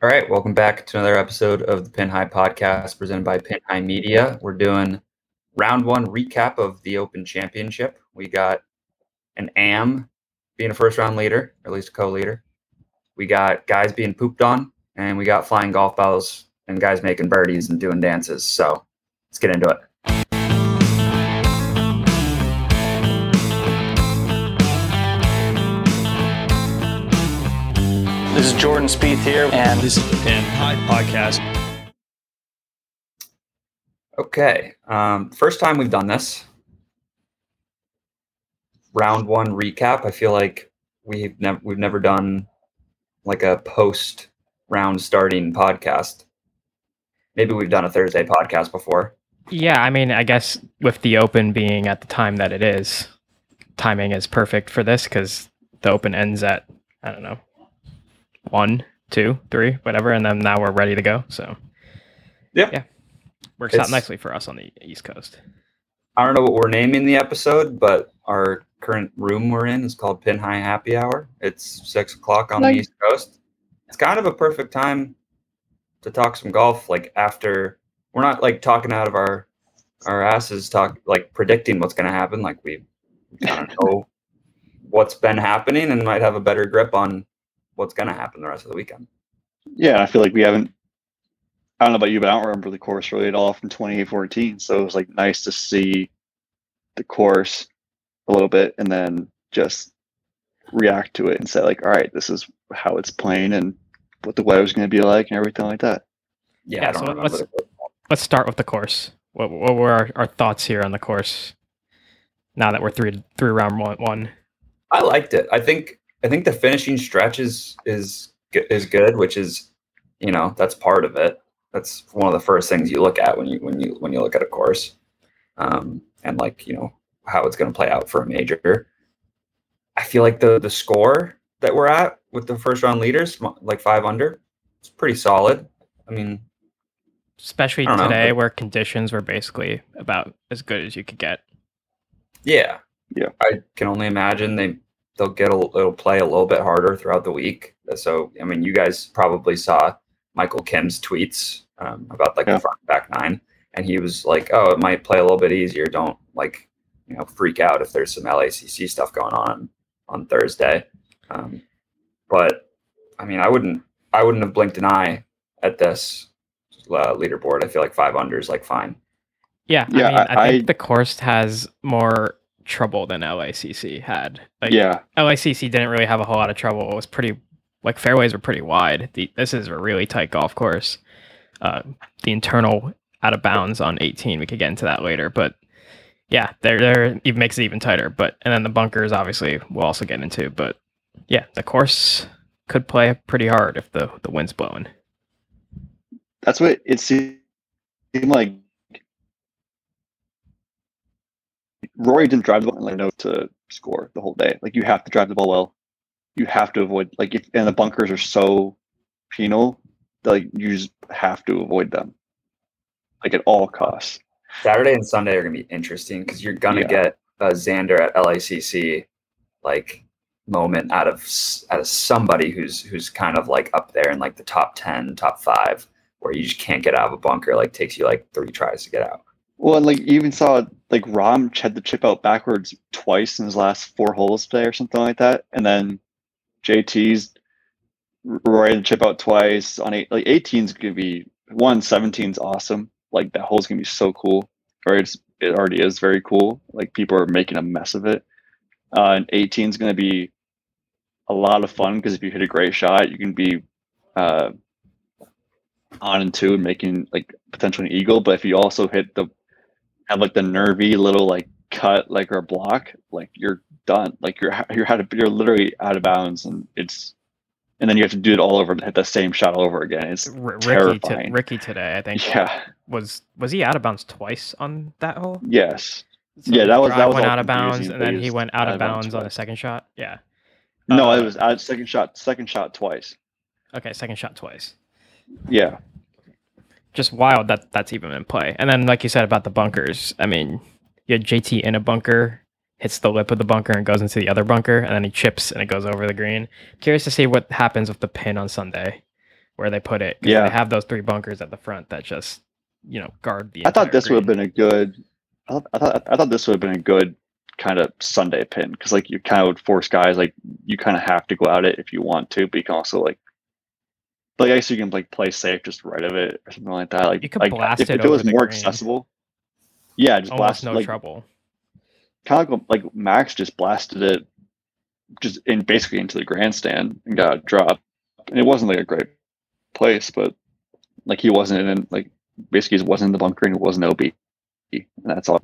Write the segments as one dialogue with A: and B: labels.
A: All right, welcome back to another episode of the Pin High Podcast presented by Pin High Media. We're doing round one recap of the Open Championship. We got an AM being a first round leader, or at least a co leader. We got guys being pooped on, and we got flying golf balls and guys making birdies and doing dances. So let's get into it.
B: This is Jordan Spieth here, and
C: This is the Pin High Podcast.
A: Okay. Um, first time we've done this. Round one recap. I feel like we've never we've never done like a post round starting podcast. Maybe we've done a Thursday podcast before.
D: Yeah, I mean, I guess with the open being at the time that it is, timing is perfect for this because the open ends at I don't know one, two, three, whatever, and then now we're ready to go. So
A: Yeah.
D: yeah, works
A: It's-
D: out nicely for us on the East Coast.
A: I don't know what we're naming the episode, but our current room we're in is called Pin High Happy Hour. It's six o'clock on
B: Like-
A: the East Coast. It's kind of a perfect time to talk some golf. Like after we're not like talking out of our our asses, talk like predicting what's going to happen. Like we kind of know what's been happening and might have a better grip on what's going to happen the rest of the weekend.
E: Yeah, I feel like we haven't. I don't know about you, but I don't remember the course really at all from 2014. So it was like nice to see the course a little bit and then just react to it and say like, all right, this is how it's playing and what the weather's going to be like and everything like that.
A: Yeah,
D: Yeah, so let's- Let's start with the course. What, what were our, our thoughts here on the course? Now that we're three three round one, one.
A: I liked it. I think I think the finishing stretch is is is good, which is you know that's part of it. That's one of the first things you look at when you when you when you look at a course, um, and like you know how it's going to play out for a major. I feel like the the score that we're at with the first round leaders, like five under, it's pretty solid. I mean,
D: especially
A: I don't know,
D: today where conditions were basically about as good as you could get.
A: Yeah.
E: Yeah.
A: I can only imagine they they'll get a it'll play a little bit harder throughout the week. So I mean, you guys probably saw Michael Kim's tweets um, about like
E: Yeah.
A: the front back nine, and he was like, "Oh, it might play a little bit easier. Don't like you know freak out if there's some LACC stuff going on on Thursday." Um, but I mean, I wouldn't I wouldn't have blinked an eye at this uh, leaderboard. I feel like five under is like fine.
D: Yeah,
E: Yeah,
D: I mean, I,
E: I-
D: think the course has more trouble than LACC had. Like,
E: yeah,
D: LACC didn't really have a whole lot of trouble. It was pretty, like fairways were pretty wide. The, this is a really tight golf course. Uh, the internal out of bounds on 18, we could get into that later, but yeah, there, there it makes it even tighter. But and then the bunkers, obviously, we'll also get into. But yeah, the course could play pretty hard if the the wind's blowing.
E: that's what it seemed like. Rory didn't drive the ball no to score the whole day. Like you have to drive the ball well. You have to avoid like if and the bunkers are so penal that like you just have to avoid them. Like at all costs.
A: Saturday and Sunday are going to be interesting because you're going to
E: Yeah.
A: get a Xander at LACC like moment out of out of somebody who's who's kind of like up there in like the top 10, top 5 where you just can't get out of a bunker like takes you like 3 tries to get out.
E: Well, and like you even saw like Rahm had to chip out backwards twice in his last four holes today or something like that, and then JT's had to chip out twice on eight. Like 18's gonna be one, 17's awesome. Like that hole's gonna be so cool. Or it's it already is very cool. Like people are making a mess of it. Uh, and 18's gonna be a lot of fun because if you hit a great shot, you can be uh, on and two and making like potentially an eagle. But if you also hit the have like the nervy little like cut like or block, like you're done. Like you're you're out of, you're literally out of bounds, and it's and then you have to do it all over to hit the same shot all over again. It's
D: R- Rickie, to,
E: terrifying.
D: Rickie today, I think
E: yeah,
D: was was he out of bounds twice on that hole?
E: yes,
D: So
E: Yeah, that was- that was
D: went out of bounds, and then
E: he
D: went out
E: out
D: of
E: of bounds
D: bounds on the second shot. Yeah.
E: no,
D: Uh,
E: it was out second shot, second shot twice.
D: Okay, second shot twice.
E: Yeah,
D: Just wild that that's even in play. And then, like you said about the bunkers, I mean, you had JT in a bunker, hits the lip of the bunker and goes into the other bunker, and then he chips and it goes over the green. Curious to see what happens with the pin on Sunday. where they put it.
E: Yeah.
D: they have those three bunkers at the front that just you know guard the.
E: I thought this would have been a good. I thought, I thought I thought this would have been a good kind of Sunday pin because like you kind of would force guys like you kind of have to go out it if you want to, but you can also like. Like I guess you can like play safe just right of it or something like that. Like
D: You could
E: like,
D: blast
E: if,
D: it
E: if it was more
D: green.
E: accessible. Yeah, just
D: almost
E: blast
D: no
E: like
D: trouble.
E: kind of like, like Max just blasted it, just in basically into the grandstand and got dropped. And it wasn't like a great place, but like he wasn't in like basically he wasn't in the bunker and it wasn't OB. And that's all.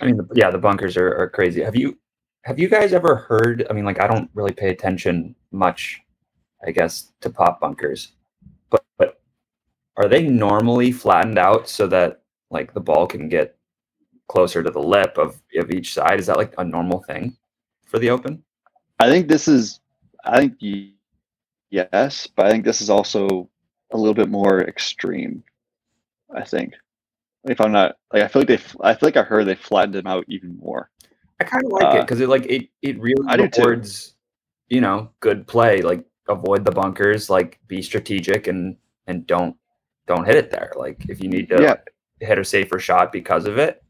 A: I mean, yeah, the bunkers are, are crazy. Have you have you guys ever heard? I mean, like I don't really pay attention much, I guess, to pot bunkers, but but are they normally flattened out so that like the ball can get closer to the lip of of each side? Is that like a normal thing for the open?
E: I think this is, I think yes, but I think this is also a little bit more extreme. I think, if I'm not like, I feel like they, I feel like I heard they flattened them out even more.
A: I kind of like it
E: Uh,
A: because it like it it really
E: I
A: rewards, you know, good play. Like avoid the bunkers, like be strategic and and don't don't hit it there. Like if you need to
E: Yeah.
A: hit a safer shot because of it,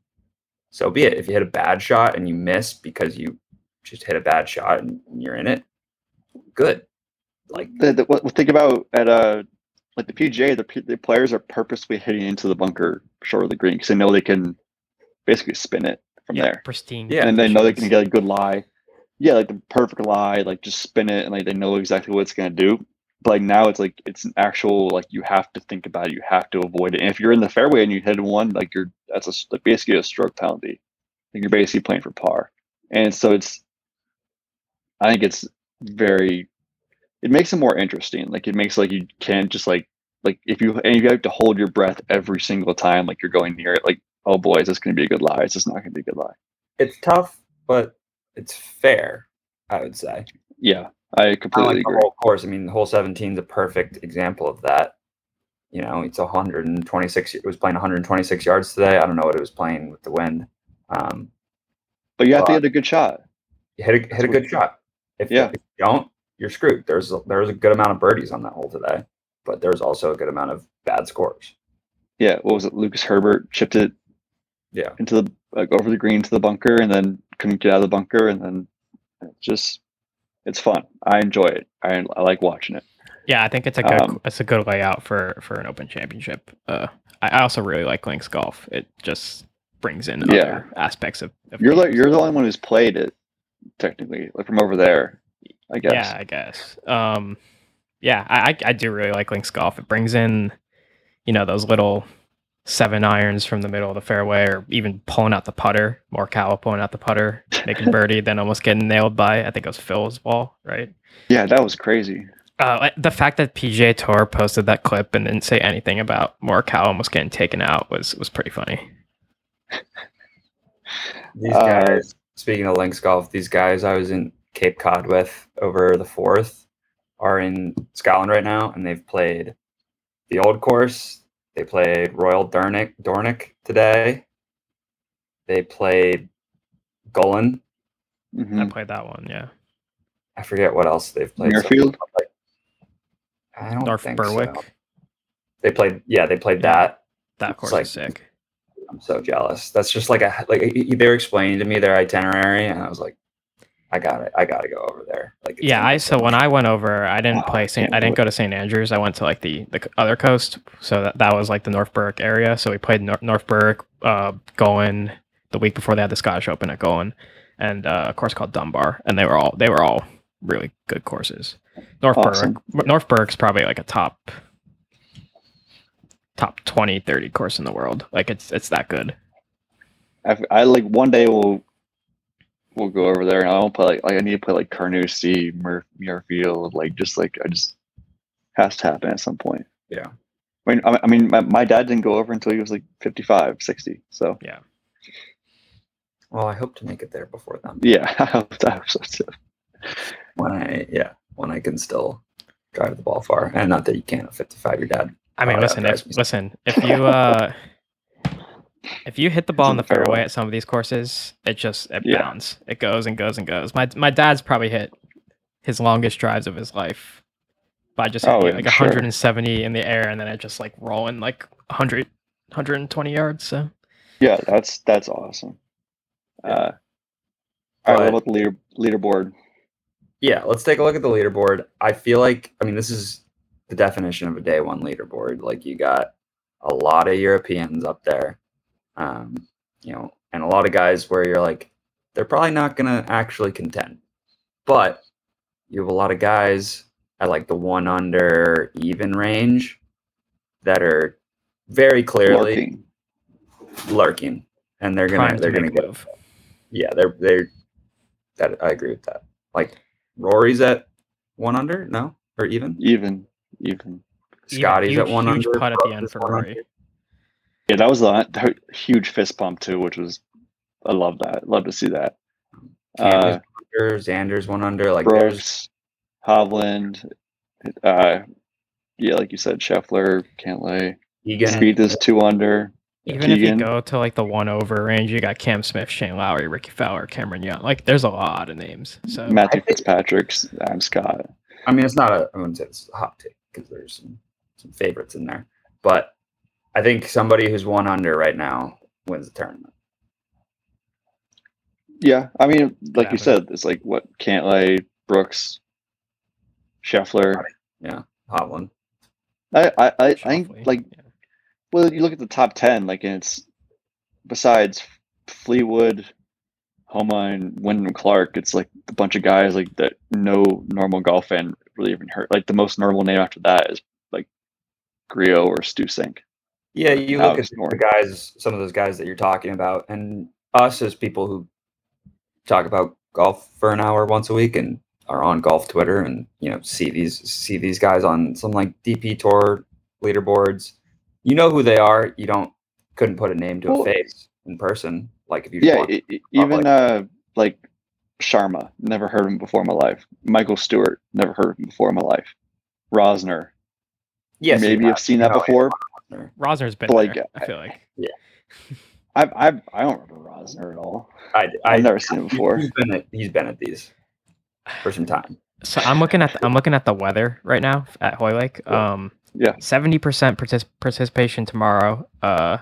A: so be it. If you hit a bad shot and you miss because you just hit a bad shot and you're in it, good. Like
E: The, the, what, what think about at uh like the PGA, the, the players are purposely hitting into the bunker short of the green because they know they can basically spin it from
D: yeah,
E: there.
D: pristine.
A: Yeah,
E: and they know they can get a good lie. Yeah, like the perfect lie, like just spin it and like they know exactly what it's gonna do. But like now it's like it's an actual like you have to think about it, you have to avoid it. And if you're in the fairway and you hit one, like you're that's a like basically a stroke penalty. Like you're basically playing for par. And so it's I think it's very it makes it more interesting. Like it makes like you can't just like like if you and you have to hold your breath every single time like you're going near it, like, oh boy, is this gonna be a good lie? It's just not gonna be a good lie.
A: it's tough, but it's fair. I would say.
E: Yeah, I
A: I
E: completely
A: like the
E: agree.
A: whole course. I mean, hole 17 is a perfect example of that. You know, it's 126. It was playing 126 yards today. I don't know what it was playing with the wind. Um,
E: But you have to hit a good shot.
A: you hit a, hit a good shot. If,
E: Yeah.
A: if you don't, you're screwed. There's a, there's a good amount of birdies on that hole today, but there's also a good amount of bad scores.
E: Yeah, what was it? Lucas Herbert chipped it
A: Yeah.
E: into the like over the green to the bunker, and then couldn't get out of the bunker, and then just it's fun. I enjoy it. I, I like watching it.
D: Yeah, I think it's a good
E: Um,
D: it's a good layout for for an open championship. Uh, I, also really like Links Golf. It just brings in
E: Yeah.
D: other aspects of. of
E: You're like you're the only one who's played it, technically, like from over there. I guess.
D: Yeah, I guess. Um, yeah, I, I I do really like Links Golf. It brings in, you know, those little seven irons from the middle of the fairway, or even pulling out the putter. Morikawa pulling out the putter, making birdie, then almost getting nailed by I think it was Phil's ball, right?
E: Yeah, that was crazy.
D: Uh, the fact that PGA Tour posted that clip and didn't say anything about Morikawa almost getting taken out was was pretty funny.
A: These
E: Uh,
A: guys, speaking of links golf, these guys I was in Cape Cod with over the fourth are in Scotland right now, and they've played the old course. They played Royal Dornoch, Dornoch today. They played Gullane.
E: Mhm.
D: I played that one, yeah.
A: I forget what else they've played.
E: Muirfield?
A: I don't
D: North
A: think
D: Berwick,
A: so. They played, yeah, they played
D: Yeah.
A: that.
D: that
A: It's
D: course
A: like-
D: is sick.
A: I'm so jealous. That's just like a like they were explaining to me their itinerary, and I was like, I got it. I got to go over there. Like, it's
D: Yeah, I so when I went over, I didn't
A: Oh,
D: play
A: I
D: St. I didn't go to St. Andrews. I went to like the the other coast, so that, that was like the North Berwick area. So we played Nor- North Berwick, uh, going the week before they had the Scottish Open at Gullane, and uh, a course called Dunbar, and they were all they were all really good courses. North
E: Awesome.
D: Berwick, North Berwick's probably like a top top 20, 30 course in the world. Like it's it's that good.
E: I, I like one day we'll we'll go over there and I won't play like, like I need to play like Carnoustie, Mur- Muirfield, like just like I just has to happen at some point.
A: Yeah.
E: I mean, I, I mean, my, my dad didn't go over until he was like 55, 60. So yeah.
A: Well, I hope to make it there before then.
E: yeah, I hope, I hope so too.
A: When I yeah, when I can still drive the ball far, and not that you can't at 55, your dad.
D: I mean, listen, if,
A: me-
D: listen, if you uh, if you hit the ball in the
E: Fairway.
D: fairway at some of these courses, it just it
E: Yeah.
D: bounds. It goes and goes and goes. My my dad's probably hit his longest drives of his life by just
E: Oh, yeah,
D: like
E: sure.
D: 170 in the air and then it just like rolling like 100 120 yards. So
E: Yeah, that's that's awesome.
A: Yeah.
E: Uh, all right,
A: But-
E: what about the leader leaderboard?
A: Yeah, let's take a look at the leaderboard. I feel like, I mean, this is the definition of a day one leaderboard. Like you got a lot of Europeans up there, um, you know, and a lot of guys where you're like, they're probably not going to actually contend. But you have a lot of guys at like the one under even range that are very clearly
E: Lurking.
A: lurking, and they're gonna
D: trying
A: they're gonna
D: make a
A: get
D: move.
A: yeah they're they're that I agree with that. Like Rory's at one under, no or even.
E: Even, even.
D: Even
A: Scotty's at
D: huge-
A: one
D: huge
A: under.
D: putt at the end for Rory.
A: under.
E: Yeah, that was a huge fist pump too, which was I love that. Love to see that.
A: Cantlay's
E: Uh,
A: under, Xander's one under. Like there's
E: Brooks, Hovland, uh, yeah, like you said, Scheffler, Cantlay,
A: Egan.
E: Spieth is two under.
D: Even if
E: Keegan.
D: you go to like the one over range, you got Cam Smith, Shane Lowry, Rickie Fowler, Cameron Young. Like there's a lot of names. So
E: Matthew
A: think-
E: I'm Scott.
A: I mean, it's not a. I wouldn't say it's a hot take because there's some some favorites in there, but I think somebody who's one under right now wins the tournament.
E: Yeah, I mean, like you said, it's like what Cantlay, Brooks, Scheffler.
A: Yeah, Hovland.
E: I, I, I think like
D: yeah.
E: well, you look at the top ten, like and it's besides Fleetwood, Homa, and Wyndham Clark, it's like a bunch of guys like that no normal golf fan really even heard. Like the most normal name after that is like Grillo or Stu Cink.
A: Yeah, you look at the guys, some of those guys that you're talking about, and us as people who talk about golf for an hour once a week and are on golf Twitter and you know see these see these guys on some like DP Tour leaderboards. You know who they are. You don't couldn't put a name to
E: Well-
A: a face in person. Like if you
E: Yeah, even uh like Sharma, never heard of him before in my life. Michael Stewart, never heard of him before in my life. Rozner,
A: yes,
E: maybe
A: have,
E: I've seen that before.
A: Rozner.
D: Rozner's been
E: But, like,
D: there. I feel like
E: I I I don't remember Rosner at all.
A: I, I,
E: I've never seen him before.
A: He's been at, he's been at these for some time.
D: so. I'm looking at the, I'm looking at the weather right now at Hoylake. Um,
E: Yeah.
D: seventy percent partic- participation tomorrow. Uh,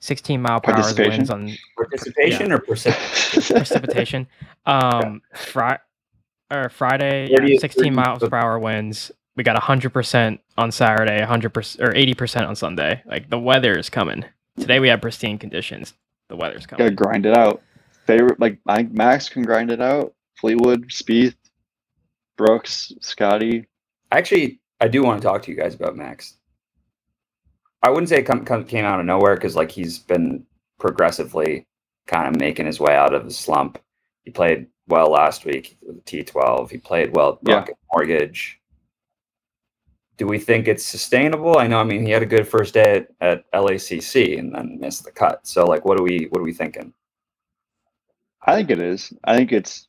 D: sixteen mile per hour winds on
A: Participation or precipitation?
D: precipitation. Um, Fri- or Friday, yeah,
A: you-
D: 16
A: where do you
D: miles per hour winds. We got 100% on Saturday, 100% or 80% on Sunday. Like the weather is coming. Today we have pristine conditions. The weather's coming.
E: Gotta
D: coming.
E: grind it out. Favorite like I think Max can grind it out. Fleetwood, Spieth, Brooks, Scotty.
A: Actually, I do want to talk to you guys about Max. I wouldn't say it come, come, came out of nowhere because like he's been progressively kind of making his way out of the slump. He played well last week with T12. He played well at
E: Yeah.
A: Rocket Mortgage. Do we think it's sustainable? I know. I mean, he had a good first day at, at LACC and then missed the cut. So, like, what are we what are we thinking?
E: I think it is. I think it's.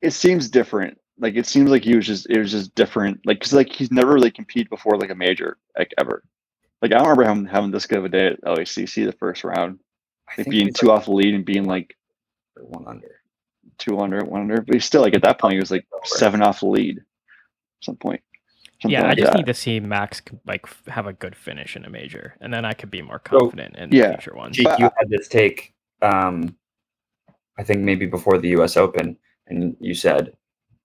E: It seems different. Like it seems like he was just. It was just different. Like because like he's never really competed before like a major like ever. Like I don't remember him having this good of a day at LACC the first round,
A: I
E: like being two
A: like
E: off the lead and being like
A: one under.
E: two under, one under. But he's still like at that point he was like seven off the lead. At some point. Something
D: Yeah, I just
E: that.
D: need to see Max like have a good finish in a major, and then I could be more
A: So-
D: confident in
E: Yeah.
D: future ones.
A: Jake,
E: But
A: you had this take, um, I think maybe before the U.S. Open, and you said,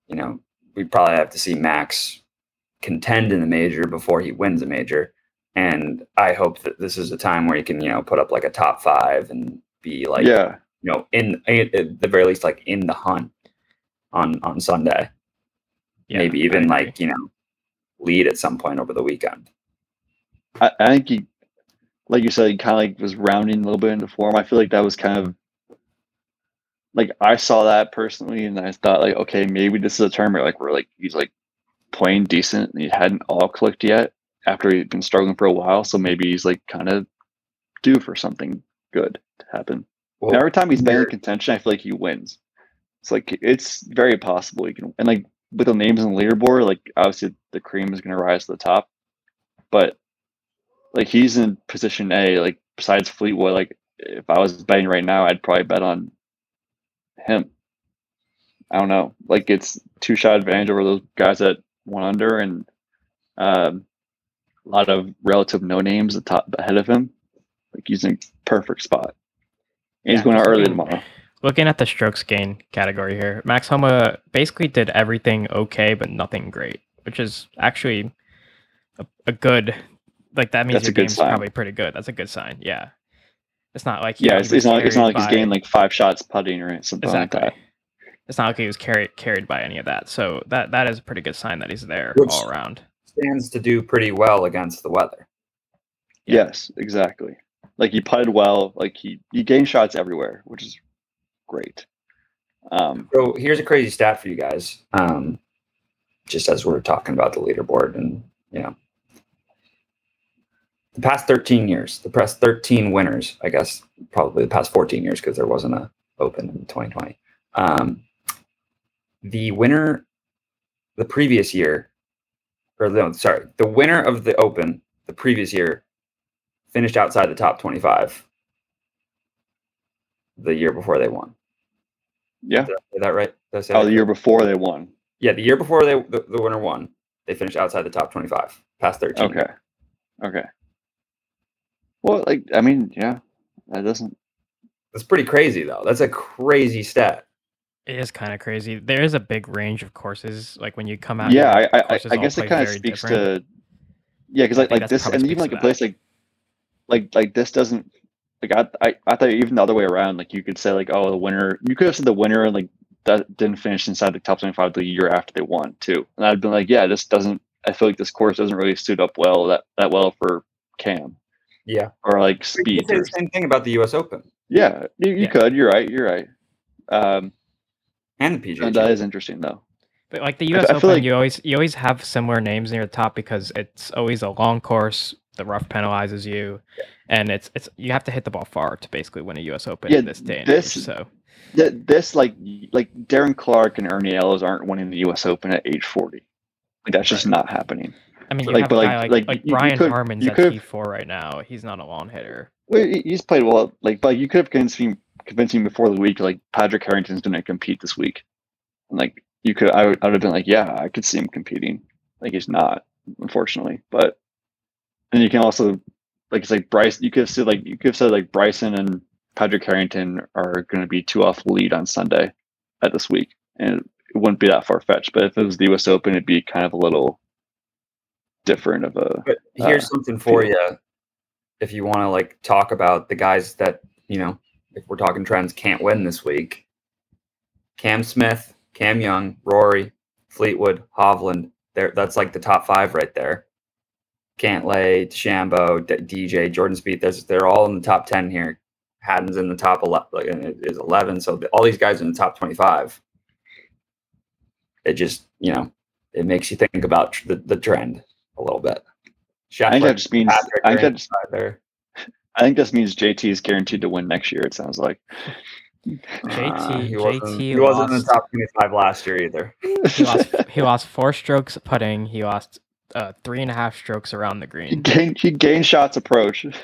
A: you know, we probably have to see Max contend in the major before he wins a major. And I hope that this is a time where he can, you know, put up like a top five and be like,
E: yeah.
A: you know, in at the very least, like in the hunt on on Sunday.
D: Yeah,
A: maybe even like you know, lead at some point over the weekend.
E: I, I think he, like you said, he kind of like was rounding a little bit into form. I feel like that was kind of like I saw that personally, and I thought like, okay, maybe this is a tournament like where like he's like playing decent, and he hadn't all clicked yet after he'd been struggling for a while. So maybe he's like kind of due for something good to happen.
A: Well,
E: every time he's been in contention, I feel like he wins. It's like it's very possible he can, and like with the names on the leaderboard, like obviously the cream is going to rise to the top, but like he's in position A. Like besides Fleetwood, like if I was betting right now, I'd probably bet on him. I don't know, like it's two shot advantage over those guys that one under, and um, a lot of relative no names at top ahead of him. Like he's in perfect spot. And he's going out early tomorrow.
D: Looking at the strokes gain category here, Max Homa basically did everything okay, but nothing great, which is actually a, a good. Like that means
E: That's a
D: your
E: good
D: game's
E: sign.
D: probably pretty good. That's a good sign. Yeah, it's not like he-
E: Yeah, it's, it's not. It's not like
D: carried
E: he's gained like five shots putting or something
D: exactly.
E: like that.
D: It's not like he was carried carried by any of that. So that that is a pretty good sign that he's there
A: Which-
D: all around.
A: Stands to do pretty well against the weather.
D: Yeah.
E: Yes, exactly. Like he putted well. Like he he gained shots everywhere, which is great. Um,
A: So here's a crazy stat for you guys. Um, just as we're talking about the leaderboard, and you know, the past 13 years, the past 13 winners, I guess, probably the past 14 years because there wasn't a Open in 2020. Um, the winner, the previous year, or no, sorry, the winner of the Open the previous year finished outside the top 25 the year before they won.
E: Yeah.
A: Did I say that right? Did I say
E: Oh,
A: that
E: the year before they won.
A: yeah, the year before they the, the winner won, they finished outside the top twenty-five, past thirteen.
E: Okay. Okay. Well, like I mean, yeah, that doesn't.
A: that's pretty crazy though. That's a crazy stat.
D: It is kind of crazy. There is a big range of courses. Like when you come out,
E: Yeah, I, I, I guess it kind of speaks
D: different.
E: to. Yeah, because like like this, and even like a place like, like like this doesn't. Like I, I, I thought even the other way around. Like you could say like, oh, the winner. You could have said the winner and like that didn't finish inside the top twenty-five the year after they won too. And I'd been like, yeah, this doesn't. I feel like this course doesn't really suit up well that that well for Cam
A: Yeah,
E: or like
A: you
E: Spieth.
A: could say
E: Or,
A: the same thing about the U.S. Open
E: yeah, you, you
D: Yeah.
E: could. You're right. You're right. Um,
A: and the PGA.
E: and that is interesting though.
D: But like the
E: I-
D: U.S.
E: I feel
D: Open,
E: like-
D: you always you always have similar names near the top because it's always a long course. The rough penalizes you, and it's it's you have to hit the ball far to basically win a U.S. Open
E: Yeah,
D: in this day and
E: this-
D: age. So
E: Th- this like like Darren Clarke and Ernie Els aren't winning the U.S. Open at age forty. Like that's just not happening.
D: I mean,
E: like, but, like-
D: like
E: like,
D: like,
E: you- you
D: Brian
E: could- Harman's
D: at T four right now. He's not a long hitter.
E: Well, he's played well. Like, but you could have convinced me, convinced me before the week. Like Patrick Harrington's going to compete this week. And like you could, I would, I would have been like, yeah, I could see him competing. Like he's not, unfortunately. But and you can also like it's like Bryce. You could have said like you could have said like Bryson and Patrick Harrington are going to be two off the lead on Sunday at this week, and it wouldn't be that far fetched. But if it was the U.S. Open, it'd be kind of a little different of a
A: But here's
E: uh,
A: something for you. If you want to like talk about the guys that you know, if we're talking trends, can't win this week. Cam Smith, Cam Young, Rory, Fleetwood, Hovland. There, that's like the top five right there. Cantlay, DeChambeau, D- DJ, Jordan Spieth. There's, they're all in the top ten here. Hatton's in the top eleven. Like, and it is eleven. So the- all these guys are in the top twenty-five. It just, you know, it makes you think about tr- the, the trend a little bit.
E: I think that just means
A: Patrick
E: I think that just,
A: inside.
E: I think this means JT is guaranteed to win next year. It sounds like.
D: JT
A: Uh, he wasn't,
D: JT
A: he wasn't in the top 25 last year either.
D: He lost he lost four strokes putting. He lost uh, three and a half strokes around the
E: he
D: green.
E: gained he gained shots approach.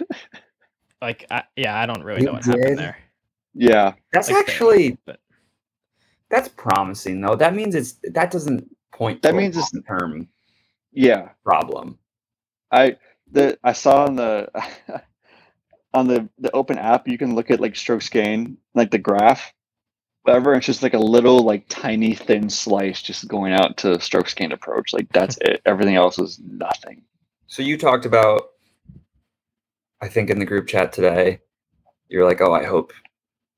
D: Like I, yeah, I don't really
A: He
D: know what
A: did?
D: happened there.
E: yeah,
A: That's
D: Like,
A: actually
D: but
A: that's promising though. That means it's that doesn't point
E: That
A: to
E: means
A: a
E: it's-
A: long-term
E: yeah.
A: problem.
E: I the I saw on the on the the open app you can look at like strokes gain like the graph. Whatever, it's just like a little like tiny thin slice just going out to stroke gained approach. Like that's it. Everything else is nothing.
A: So you talked about I think in the group chat today, you're like, "Oh, I hope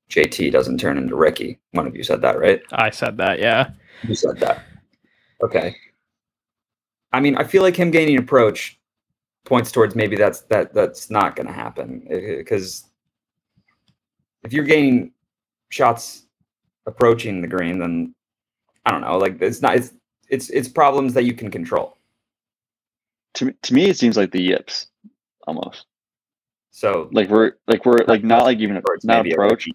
A: JT doesn't turn into Rickie." One of you said that, right?
D: I said that. Yeah,
A: You said that. Okay. I mean, I feel like him gaining approach points towards maybe that's that that's not going to happen eh, because if you're gaining shots approaching the green, then I don't know. Like it's not it's it's it's problems that you can control.
E: To me- to me, it seems like the yips almost
A: So
E: like we're like we're like not like even
A: towards
E: not
A: maybe a
E: approach.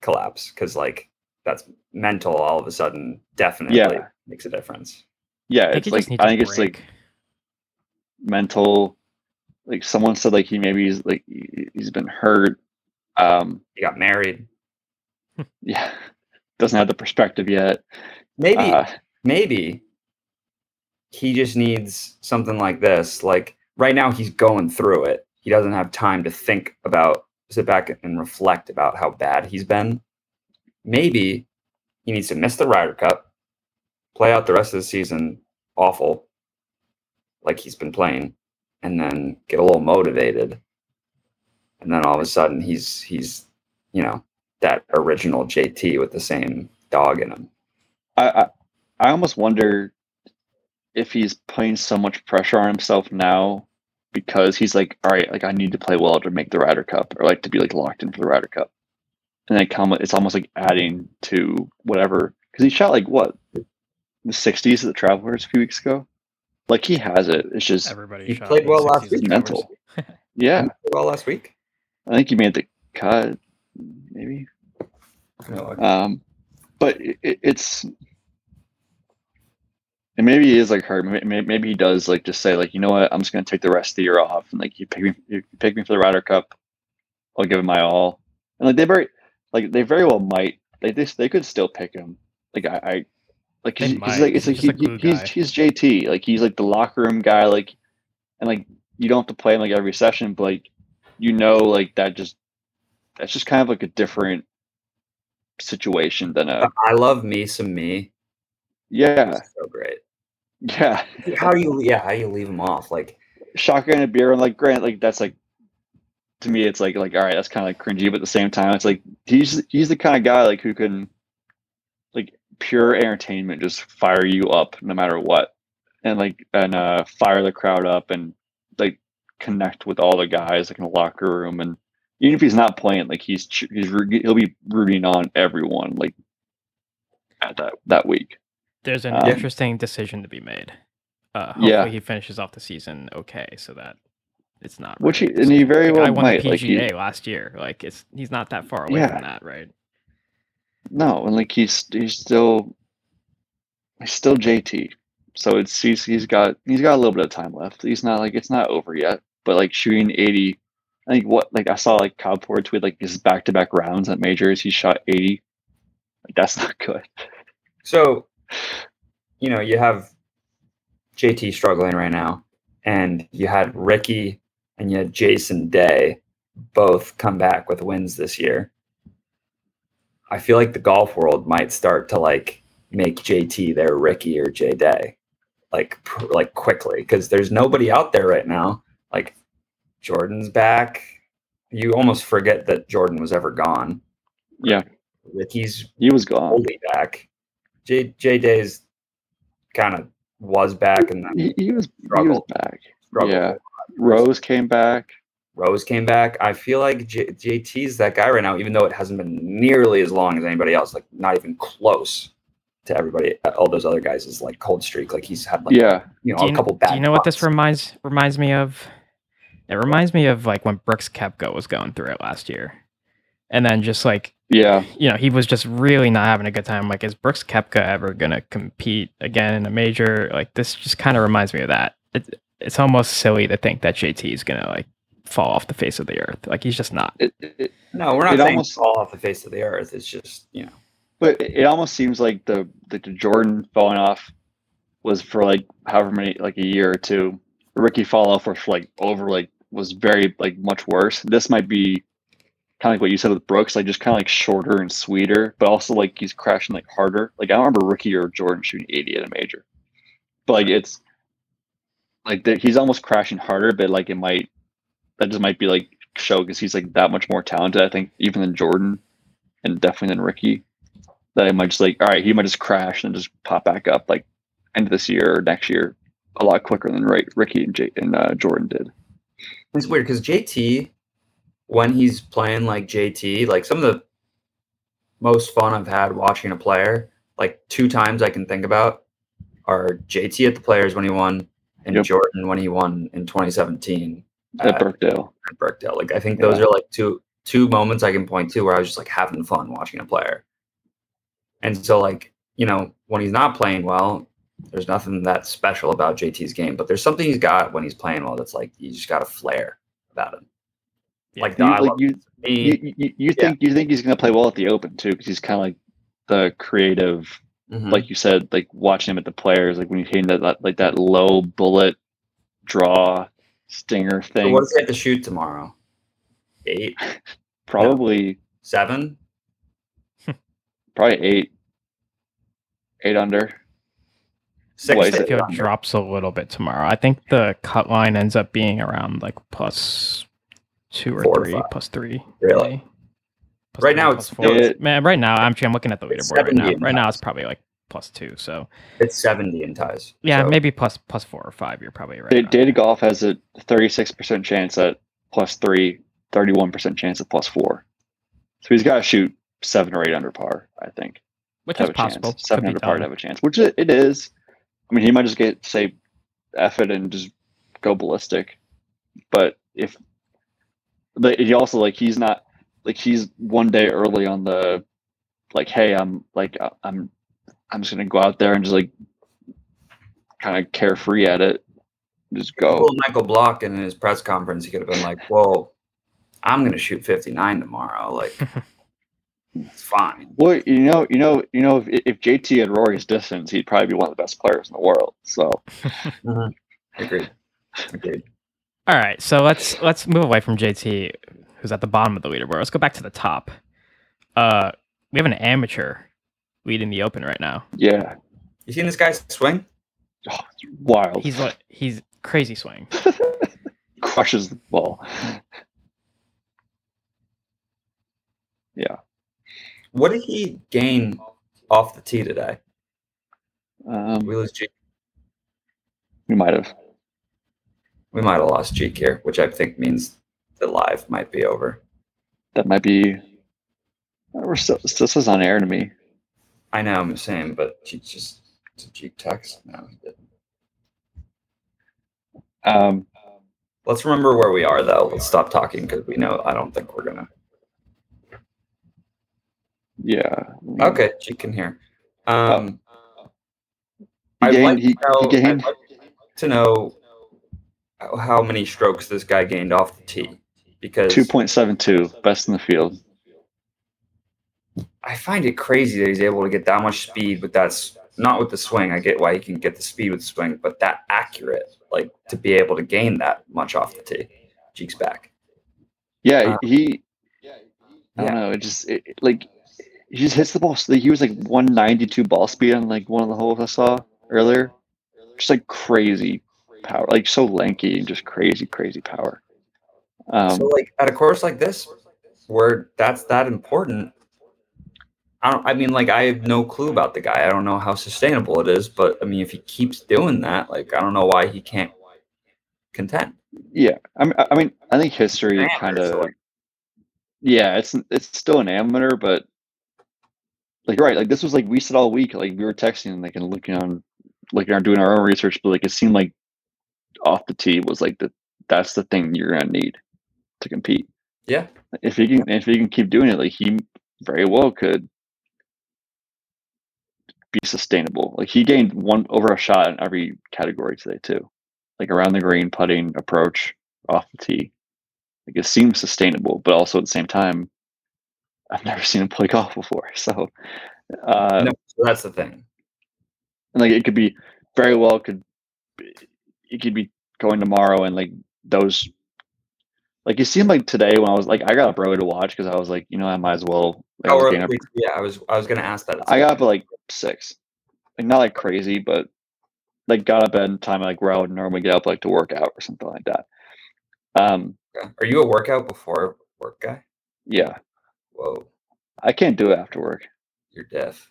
A: collapse because like that's mental. All of a sudden, definitely
E: Yeah.
A: makes a difference.
E: Yeah,
D: I think
E: it's like
D: just needs
E: I
D: a
E: think it's like mental. Like someone said, like he maybe he's like he- he's been hurt. Um,
A: You got married.
E: yeah, doesn't have the perspective yet.
A: Maybe
E: Uh,
A: maybe he just needs something like this. Like right now, he's going through it. He doesn't have time to think about, sit back and reflect about how bad he's been. Maybe he needs to miss the Ryder Cup, play out the rest of the season awful, like he's been playing, and then get a little motivated. And then all of a sudden, he's he's you know that original JT with the same dog in him.
E: I, I I almost wonder if he's putting so much pressure on himself now because he's like, all right, like I need to play well to make the Ryder Cup or like to be like locked in for the Ryder Cup. And then come, it's almost like adding to whatever because he shot like what the 60s at the Travelers a few weeks ago. Like he has it. It's just
D: Everybody
A: He
D: shot
A: played well last week.
D: and
E: mental.
D: covers.
E: yeah.
A: Well, last week.
E: I think he made the cut, maybe.
A: No,
E: Um, but it, it- it's and maybe he is like hurt. Maybe, maybe he does like just say like, you know what, I'm just gonna take the rest of the year off and like you pick me, you pick me for the Ryder Cup. I'll give it my all. And like they very, like they very well might. They this they could still pick him. Like I, I like
D: They
E: he's, he's like it's like
D: He's
E: he,
D: just
E: he- he's
D: guy.
E: he's JT. Like he's like the locker room guy. Like and like you don't have to play him like every session, but like you know like that just that's just kind of like a different situation than a
A: I love me some me.
E: yeah
A: so great.
E: yeah
A: How you yeah, how you leave him off? Like
E: shotgun and a beer and like grant like that's like to me it's like like all right that's kind of like cringy but at the same time it's like he's he's the kind of guy like who can like pure entertainment just fire you up no matter what and like and uh fire the crowd up and like connect with all the guys like in the locker room and even if he's not playing like he's he's he'll be rooting on everyone like at that that week
D: There's an
E: Um,
D: interesting decision to be made. Uh, hopefully
E: Yeah.
D: he finishes off the season okay, so that it's not.
E: Which he- and he very
D: guy
E: well
D: won
E: might,
D: the
E: like, he-
D: PGA last year. Like it's he's not that far away
E: Yeah.
D: from that, right?
E: No, and like he's he's still he's still JT. So it's he's he's got he's got a little bit of time left. He's not like it's not over yet. But like shooting eighty, I think what like I saw like Cobb Ford tweet like his back to back rounds at majors, he shot eighty. Like that's not good.
A: so you know, you have JT struggling right now, and you had Rickie and you had Jason Day both come back with wins this year. I feel like the golf world might start to like make JT their Rickie or J Day, like like quickly because there's nobody out there right now. Like Jordan's back. You almost forget that Jordan was ever gone.
E: Yeah,
A: Rickie's
E: he was gone.
A: fully back. J J Days kind of was back and then
E: He, he was he was
A: Struggled.
E: back.
A: struggled.
E: Yeah. Rose came back.
A: Rose came back. I feel like J- JT's that guy right now, even though it hasn't been nearly as long as anybody else, like not even close to everybody, all those other guys' is like cold streak. Like he's had like
E: yeah.
A: you know
D: do
A: a
D: you,
A: couple bad.
D: do you know what this reminds reminds me of? It reminds me of like when Brooks Koepka was going through it last year, and then just like
E: Yeah.
D: you know he was just really not having a good time. Like, is Brooks Koepka ever gonna compete again in a major? Like, this just kind of reminds me of that. It, it's almost silly to think that JT is gonna like fall off the face of the earth. Like, he's just not.
E: It, it,
A: No, we're not
E: It
A: saying
E: almost-
A: fall off the face of the earth. It's just you know
E: But it it almost seems like the the, the Jordan falling off was for like however many like a year or two. Rickie fall off was for like over like was very like much worse. This might be kind of like what you said with Brooks, like just kind of like shorter and sweeter, but also like he's crashing like harder. Like I don't remember Rickie or Jordan shooting 80 at a major, but like it's like that he's almost crashing harder, but like it might that just might be like show because he's like that much more talented. I think even than Jordan and definitely than Rickie that I might just like, all right, he might just crash and just pop back up like end of this year or next year a lot quicker than right Rickie and, J- and uh, Jordan did.
A: It's weird because JT when he's playing like JT, like some of the most fun I've had watching a player, like two times I can think about, are JT at the Players when he won, and
E: Yep.
A: Jordan when he won in 2017
E: At
A: at,
E: Birkdale.
A: at Birkdale. Like I think those
E: Yeah.
A: are like two two moments I can point to where I was just like having fun watching a player. And so like, you know, when he's not playing well, there's nothing that special about JT's game, but there's something he's got when he's playing well that's like you just got a flair about him. Like,
E: You,
A: I
E: like you,
A: me.
E: you, you, you think you think he's gonna play well at the Open too because he's kind of like the creative
A: Mhm.
E: like you said, like watching him at the players, like when you hitting that, that like that low bullet draw stinger
A: So
E: thing,
A: what does he have to shoot tomorrow? Eight,
E: probably
A: seven.
E: probably eight, eight under.
A: Six.
E: What is
A: to
E: it?
A: eight
D: Tokyo
A: under.
D: drops a little bit tomorrow. I think the cut line ends up being around like plus two or
A: Four
D: three,
A: five.
D: plus three.
A: Really?
D: Plus
A: Right
D: three,
A: now it's-
D: four.
E: it-
D: man. Right now, I'm I'm looking at the
A: It's
D: leaderboard right now. Right now, it's probably like plus two. So
A: It's seventy in ties.
D: yeah,
A: So-
D: maybe plus plus four or five. You're probably right.
E: Da- Data. Golf has a 36% chance at plus three, 31% chance at plus four. So he's got to shoot seven or eight under par, I think.
D: which
E: to
D: is
E: a
D: possible.
E: chance. Seven
D: Could
E: under par to have a chance, which it, it is. I mean, he might just get say F it and just go ballistic. But if but he also like he's not like he's one day early on the like, hey, I'm like I- I'm I'm just gonna go out there and just like kind of carefree at it. Just go.
A: Well, Michael Block in his press conference, he could have been like, "Well, I'm going to shoot 59 tomorrow. Like, it's fine."
E: Well, you know, you know, you know, if, if JT had Rory's distance, he'd probably be one of the best players in the world. So
A: Agreed. Agreed.
D: All right, so let's let's move away from JT, who's at the bottom of the leaderboard. Let's go back to the top. Uh, we have an amateur leading the Open right now.
E: yeah,
A: You seen this guy swing?
E: oh, it's wild.
D: He's what he's crazy swing.
E: crushes the ball. Yeah.
A: What did he gain off the tee today?
E: Um,
A: We lose
E: we might have.
A: We might have lost Cheek here, which I think means the live might be over.
E: That might be. We're still. Still says on air to me.
A: I know I'm the same, but Cheek just did Cheek text. No, he didn't.
E: Um,
A: Let's remember where we are, though. Let's stop talking because we know I don't think we're gonna.
E: Yeah.
A: Okay, Cheek can hear. Um,
E: He
A: I'd
E: gained.
A: like
E: he,
A: to know-
E: he gained.
A: Like to know how- many strokes this guy gained off the tee because
E: Two point seven two, best in the field.
A: I find it crazy that he's able to get that much speed with that. s- Not with the swing. I get why he can get the speed with the swing, but that accurate, like to be able to gain that much off the tee. Cheeks back.
E: Yeah,
A: Uh,
E: he. I don't know. It just it- like he just hits the ball. Like, he was like one ninety two ball speed on like one of the holes I saw earlier. Just like crazy power, like so lanky and just crazy, crazy power. Um,
A: so, like at a course like this, where that's that important, I don't. I mean, like I have no clue about the guy. I don't know how sustainable it is, but I mean, if he keeps doing that, like I don't know why he can't contend.
E: Yeah, I mean, I mean, I think history kind
A: so,
E: of.
A: like-
E: Yeah, it's it's still an amateur, but like right, like this was like we said all week, like we were texting and like and looking on, looking on doing our own research, but like it seemed like off the tee was like the that's the thing you're gonna need to compete.
A: Yeah,
E: If he can, if he can keep doing it, like he very well could be sustainable. Like he gained one over a shot in every category today too, like around the green, putting, approach, off the tee. Like it seems sustainable, but also at the same time, I've never seen him play golf before. So, uh,
A: no, that's the thing.
E: and like it could be very well could be- it could be going tomorrow and like those like it seemed like today when I was like I got up early to watch because I was like you know I might as well like, I
A: How
E: was
A: early-
E: getting up-
A: yeah, I was. I was gonna ask that.
E: I got up at like six like not like crazy but like got up at time like where I would normally get up like to work out or something like that um
A: Are you a workout before work guy?
E: yeah
A: Whoa,
E: I can't do it after work
A: you're deaf.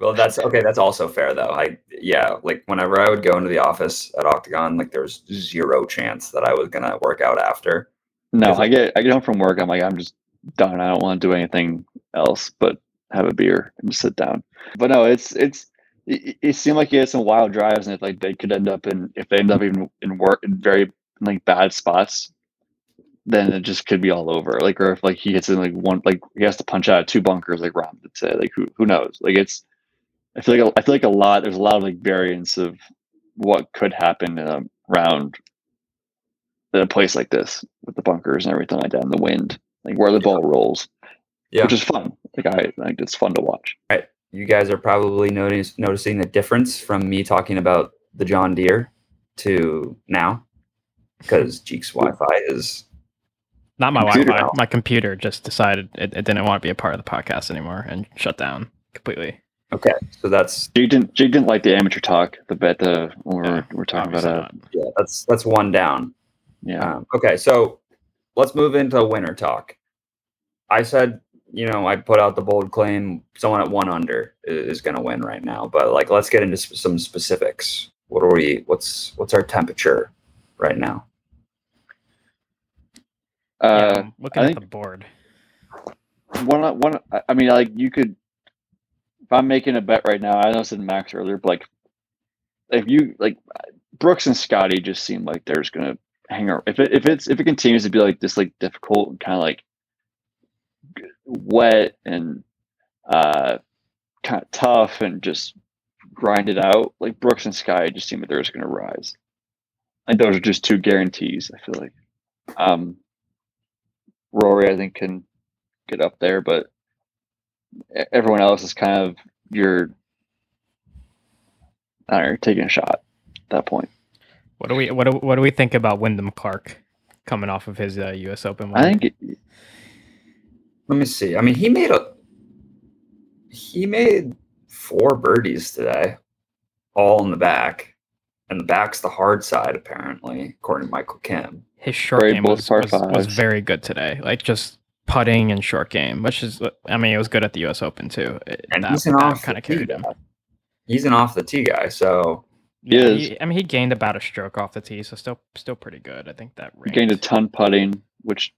A: Well, that's okay. That's also fair though. I yeah, like whenever I would go into the office at Octagon, like there was zero chance that I was gonna work out after.
E: no I get I get home from work I'm like I'm just done I don't want to do anything else but have a beer and sit down but no it's it's it, it seemed like he had some wild drives and if like they could end up in if they end up even in work in very like bad spots then it just could be all over. Like or if like he hits in like one like he has to punch out two bunkers like Rahm would say like who who knows? Like it's I feel like a, I feel like a lot there's a lot of like variance of what could happen in a round in a place like this with the bunkers and everything like that and the wind like where the ball rolls
A: Yeah.
E: which is fun. Like I like it's fun to watch.
A: You guys are probably notice, noticing the difference from me talking about the John Deere to now because Cheek's Wi-Fi is
D: Not my
A: Computer
D: Wi-Fi.
A: now.
D: My computer just decided it, it didn't want to be a part of the podcast anymore and shut down completely.
A: okay. So that's
E: Jake didn't Jake didn't like the amateur talk. The bet the when we're
D: Yeah,
E: we're talking about
D: Obviously
E: uh
A: yeah, that's that's one down.
E: yeah.
A: Um, okay, so let's move into winter talk. I said, you know, I put out the bold claim someone at one under i- is going to win right now, but like, let's get into sp- some specifics. What are we? What's what's our temperature right now?
D: Yeah,
E: Uh,
D: I'm looking
E: I
D: at the board.
E: one one I- mean like you could if I'm making a bet right now, I know I said Max earlier, but like if you like Brooks and Scotty just seem like they're just gonna hang around. If it if it's if it continues to be like this like difficult and kind of like wet and uh kind of tough and just grind it out, like Brooks and Scotty just seem like they're just gonna rise. Like those are just two guarantees, I feel like. Um Rory I think can get up there, but everyone else is kind of your I don't know, you're taking a shot at that point.
D: What do we what do, what do we think about Wyndham Clark coming off of his uh, U.S. Open?
E: I think it,
A: Let me see. I mean, he made a he made four birdies today, all in the back, and the back's the hard side apparently, according to Michael Kim.
D: his short
E: Very
D: game was, was, was very good today. Like just putting and short game, which is I mean it was good at the U.S. Open too. It-
A: And
D: that
A: he's an off
D: kind of
A: the tee
D: carried him.
A: guy. He's an off the tee guy, so
D: Yeah,
E: is.
D: he- I mean he gained about a stroke off the tee, so still still pretty good. I think that
E: he gained a ton putting, which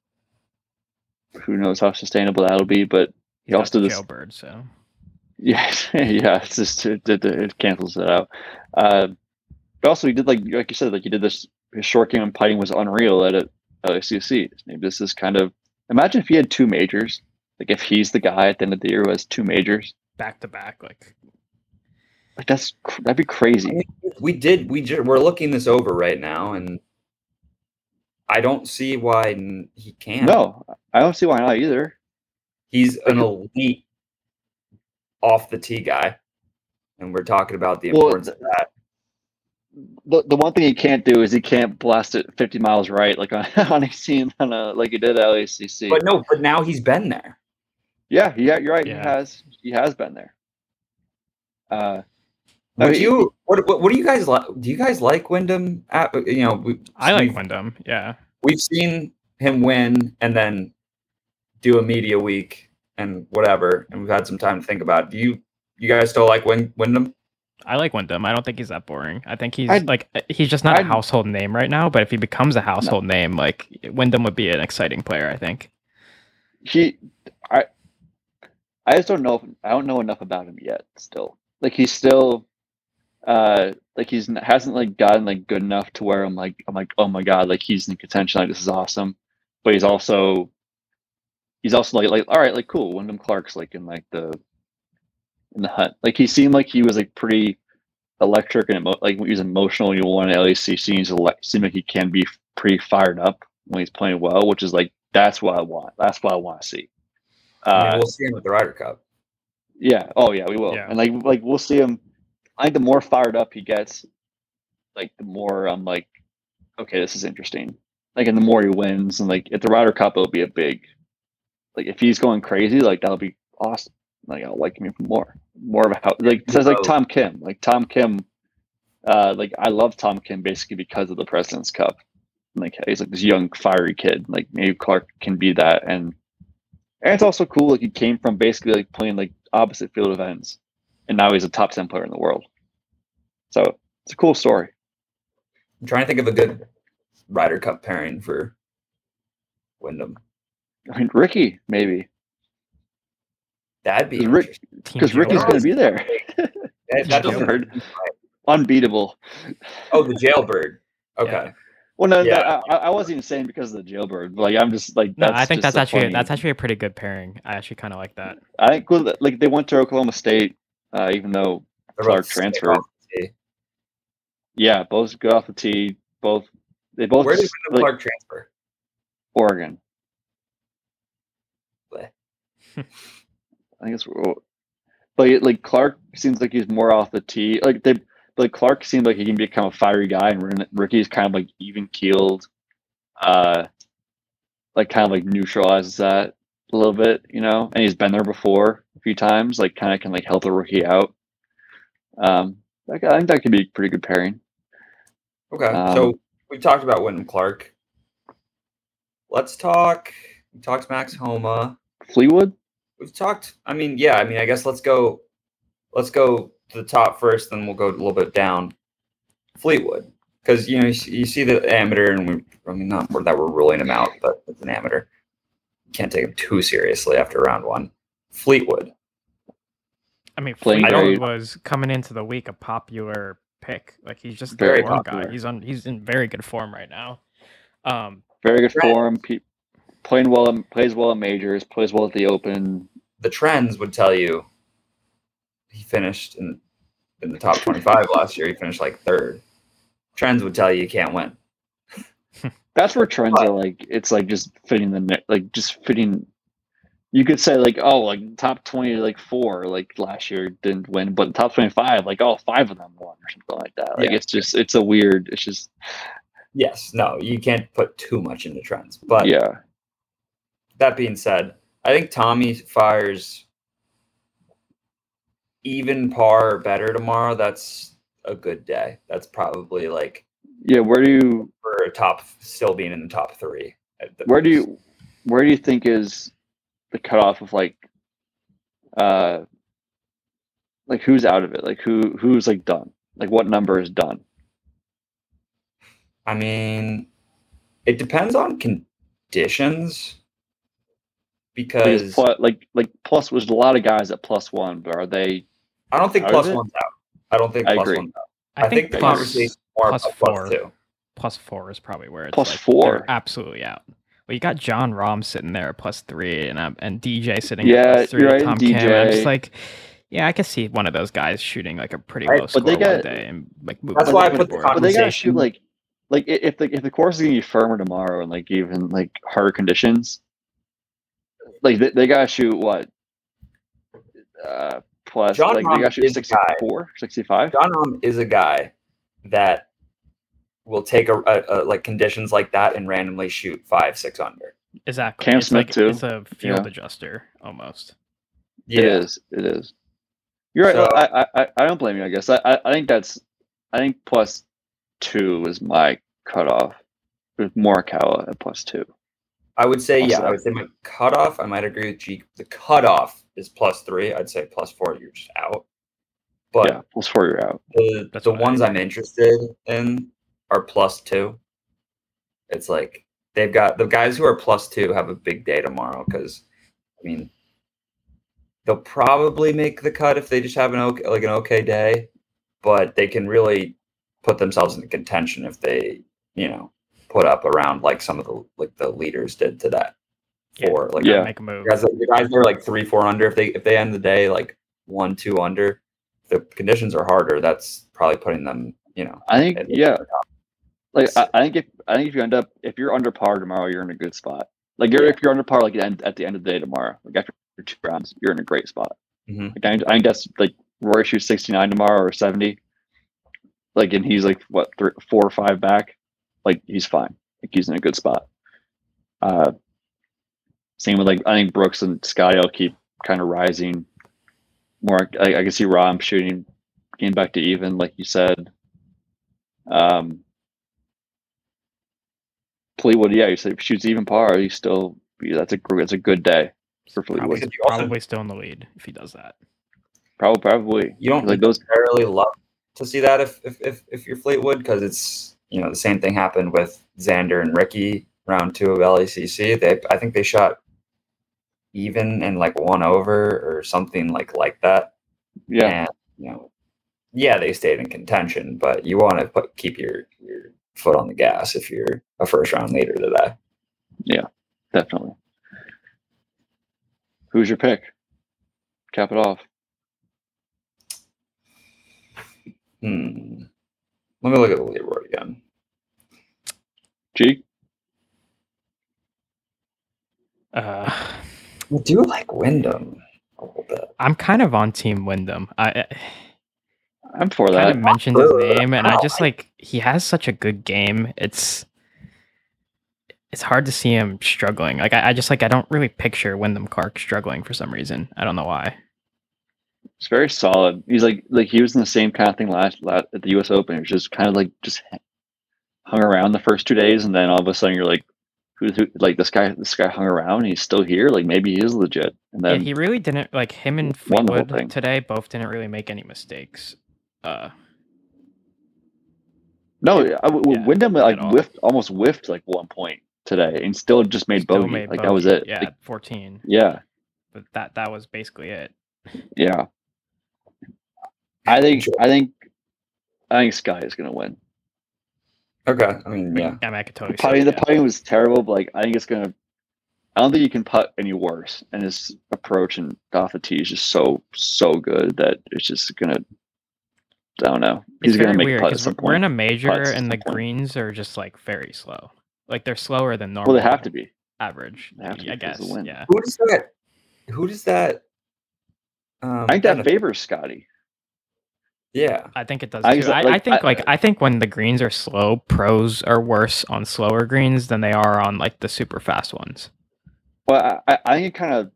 E: who knows how sustainable that'll be, but he
D: got
E: also
D: the
E: just-
D: jailbird, so
E: yeah, yeah, it's just it, it, it cancels it out. Uh, but also he did like like you said, like he did this his short game and putting was unreal at it at LACC. Maybe this is kind of imagine if he had two majors. Like if he's the guy at the end of the year who has two majors,
D: back to back, like
E: like that's that'd be crazy.
A: we did we ju- we're looking this over right now and i don't see why n- he can't
E: No, I don't see why not either.
A: he's an elite off the tee guy and we're talking about the
E: Well,
A: importance of that
E: The, the one thing he can't do is he can't blast it 50 miles right like on on 18 on a like he did at LACC.
A: but no but now he's been there
E: yeah, yeah, you're right.
D: Yeah.
E: He has he has been there. Uh,
A: would
E: mean,
A: you what, what what do you guys like do you guys like wyndham at, you know we,
D: I like
A: we've,
D: Wyndham. Yeah,
A: we've seen him win and then do a media week and whatever and we've had some time to think about it. do you you guys still like Wyn, wyndham
D: I like Wyndham. I don't think he's that boring. I think he's
E: I'd-
D: like he's just not a
E: I'd-
D: household name right now. But if he becomes a household name, like Wyndham would be an exciting player. I think.
E: he I I just don't know if, I don't know enough about him yet still. Like he's still uh like he's hasn't like gotten like good enough to where I'm like I'm like oh my god like he's in contention like this is awesome. But he's also he's also like like all right like cool Wyndham Clark's like in like the in the hunt. Like he seemed like he was like pretty electric and emo- like he was emotional. You want LACC. He's ele- seemed like he can be pretty fired up when he's playing well, which is like that's what I want. That's what I want to see.
A: I mean,
E: Uh,
A: we'll see him at the ryder cup
E: yeah. Oh yeah, we will.
D: Yeah.
E: And like like we'll see him. I think the more fired up he gets, like the more I'm like, okay, this is interesting. Like and the more he wins, and like at the Ryder Cup, it'll be a big. Like if he's going crazy, like that'll be awesome. Like I'll like him even more. More of a how like just like. Tom Kim. Like Tom Kim. Uh, like I love Tom Kim basically because of the President's Cup. Like he's like this young fiery kid. Like maybe Clark can be that, and and it's also cool. Like he came from basically like playing like opposite field events, and now he's a top ten player in the world. So it's a cool story.
A: I'm trying to think of a good Ryder Cup pairing for Wyndham.
E: I mean, Ricky maybe
A: That'd be
E: Rick- because Ricky's going to be there.
A: That, that doesn't
E: Jailbird. Unbeatable.
A: Oh, the jailbird. Okay.
E: Well, no,
A: Yeah.
E: that- I, I wasn't even saying because of the jailbird. Like I'm just like
D: No,
E: that's
D: I think
E: just
D: that's actually
E: funny-
D: that's actually a pretty good pairing. I actually kind of like that.
E: I think cool that, like they went to Oklahoma State, uh, even though
A: They're
E: Clark
A: both
E: transferred.
A: off the tee.
E: yeah, both go off the tee. Both they both
A: Where did
E: just,
A: Wyndham
E: like,
A: Clark transfer?
E: I think it's but like Clark seems like he's more off the tee. Like they, like Clark seems like he can become a fiery guy, and Ricky's kind of like even keeled. Uh, like kind of like neutralizes that a little bit, you know. And he's been there before a few times. Like kind of can like help the rookie out. Um, like, I think that could be a pretty good pairing.
A: Okay,
E: Um,
A: so we talked about Wyndham Clark. Let's talk. We talked Max Homa.
E: Fleetwood.
A: We've talked. I mean, yeah. I mean, I guess let's go. Let's go to the top first, then we'll go a little bit down. Fleetwood, because you know you see, you see the amateur, and we. I mean, not that we're ruling him out, but it's an amateur. Can't take him too seriously after round one. Fleetwood.
D: I mean,
E: Playing
D: Fleetwood
E: great.
D: was coming into the week a popular pick. Like he's just
E: Very
D: a form guy. He's on. He's in very good form right now. Um,
E: Very good
A: Right.
E: form. Pe- playing well, plays well in majors. Plays well at the Open.
A: The trends would tell you he finished in in the top twenty five last year. He finished like third. Trends would tell you you can't win.
E: That's where trends are like. It's like just fitting the like just fitting. You could say like, oh, like top twenty, like four, like last year didn't win, but top twenty-five, like all oh, five of them won or something like that. Like
A: Yeah.
E: it's just, it's a weird. It's just,
A: Yes, no, you can't put too much into trends. But
E: yeah,
A: that being said, I think Tommy fires even par or better tomorrow. That's a good day. That's probably like
E: yeah. Where do you,
A: for a top still being in the top three. at the
E: where do you, where do you think is the cutoff of like, uh, like who's out of it? Like who, who's like done? Like what number is done?
A: I mean, it depends on conditions
E: Because
A: because
E: plus, like, like plus was a lot of guys at plus one, but are they?
A: I don't think plus one's out. I don't think
E: I
A: plus
E: agree.
A: one's out.
D: I,
A: I, think, the
D: plus,
A: conversation is more
D: plus
A: about
D: four.
A: plus two.
D: plus four is probably where it's
E: Plus
D: like,
E: four?
D: absolutely out. Well, you got Jon Rahm sitting there at plus three, and um, and DJ sitting
E: Yeah,
D: at plus 3
E: you're right,
D: Tom Kim. I'm just like, yeah, I could see one of those guys shooting like a pretty
E: Right,
D: low
E: but
D: score
E: they
D: one
E: got-
D: day and like move
A: That's why I put the
D: board.
E: But they gotta shoot like, like if the if the course is gonna be firmer tomorrow and like even like harder conditions, like they, they gotta shoot what? Uh, plus
A: Jon
E: like
A: Rahm
E: they gotta shoot
A: is the guy.
E: 64, 65?
A: Jon Rahm is a guy that will take a, a, a like conditions like that and randomly shoot five, six under.
D: Exactly.
E: Cam
D: it's
E: Smith,
D: like
E: too.
D: it's a field
E: Yeah.
D: adjuster almost.
E: It is. It is. You're right.
A: So-
E: I, I I I don't blame you. I guess I, I I think that's I think plus two is my cutoff. With Morikawa at plus two.
A: I would say, yeah, I would say my cutoff. I might agree with G. The cutoff is plus three. I'd say plus four, you're just out. But
E: yeah, plus four you're out.
A: the,
D: That's
A: the
D: what I
A: ones I'm interested in are plus two. It's like they've got the guys who are plus two have a big day tomorrow because, I mean, they'll probably make the cut if they just have an okay, like an okay day, but they can really put themselves into contention if they, you know, put up around like some of the like the leaders did to that
D: Yeah.
A: four. Like
E: Yeah.
D: Make a move.
A: guys, the guys that are like three, four under. If they if they end the day like one, two under, if the conditions are harder. That's probably putting them, you know.
E: I think yeah. Like I, I think if I think if you end up if you're under par tomorrow, you're in a good spot. Like you're
A: Yeah.
E: if you're under par like at the end at the end of the day tomorrow, like after two rounds, you're in a great spot.
A: Mhm.
E: Like I, I guess like Rory shoots 69 tomorrow or 70. Like and he's like what three, four or five back. Like he's fine. Like he's in a good spot. Uh, same with like I think Brooks and Scotty will keep kind of rising. More I, I can see Rahm shooting, getting back to even, like you said. Um, Fleetwood, yeah, you said if he shoots even par, he's still yeah, that's a gr- that's a good day for Fleetwood.
A: Because you also-
D: probably still in the lead if he does that.
E: Probably, probably.
A: You don't
E: like those.
A: necessarily love to see that if if if, if you're Fleetwood because it's you know the same thing happened with Xander and Ricky round two of LACC. They I think they shot even and like one over or something like like that.
E: Yeah,
A: And you know, yeah, they stayed in contention, but you want to put keep your your foot on the gas if you're a first round leader today.
E: Yeah, definitely. Who's your pick? Cap it off.
A: Hmm. Let me look at the leaderboard again.
E: G.
D: Uh,
A: I do like Wyndham. a little bit.
D: I'm kind of on Team Wyndham. I
E: I'm for
D: kind
E: that.
D: of mentioned his name, and I
A: no,
D: just like he has such a good game. It's it's hard to see him struggling. Like I, I just like I don't really picture Wyndham Clark struggling for some reason. I don't know why.
E: It's very solid. He's like like he was in the same kind of thing last, last at the U.S. Open. It was just kind of like just hung around the first two days, and then all of a sudden you're like, who's who? Like this guy, this guy hung around. He's still here. Like maybe he is legit. And
D: Yeah,
E: then
D: he really didn't like him and Fleetwood today. Both didn't really make any mistakes. Uh,
E: no, I,
D: Yeah,
E: Wyndham like whiffed almost whiffed like one point today, and still just made
D: still
E: bogey.
D: made
E: like that was it.
D: Yeah,
E: Like,
D: 14.
E: yeah,
D: But that that was basically it.
E: yeah. I think I think I think Sky is gonna win.
A: Okay, I mean, yeah,
D: I mean, I could totally.
E: The
D: see
E: putting,
D: it,
E: the
D: yeah.
E: putting was terrible, but like I think it's gonna. I don't think you can putt any worse, and his approach and off the tee is just so so good that it's just gonna. I don't know. He's
D: It's
E: gonna
D: very
E: make
D: weird
E: putt at
D: 'cause
E: some
D: we're in a major
E: Putts
D: and the
E: point.
D: greens are just like very slow. Like they're slower than normal.
E: Well, they have to be.
D: average.
E: They have to
D: I
E: be 'cause of
D: guess. Yeah.
A: who does that? Who does that? Um,
E: I think that favors Scotty.
A: Yeah,
D: I think it does
E: I
D: too.
E: guess,
D: I, I
E: like,
D: think
E: I-
D: like I think when the greens are slow, pros are worse on slower greens than they are on like the super fast ones.
E: Well, I, I- I think it kind of,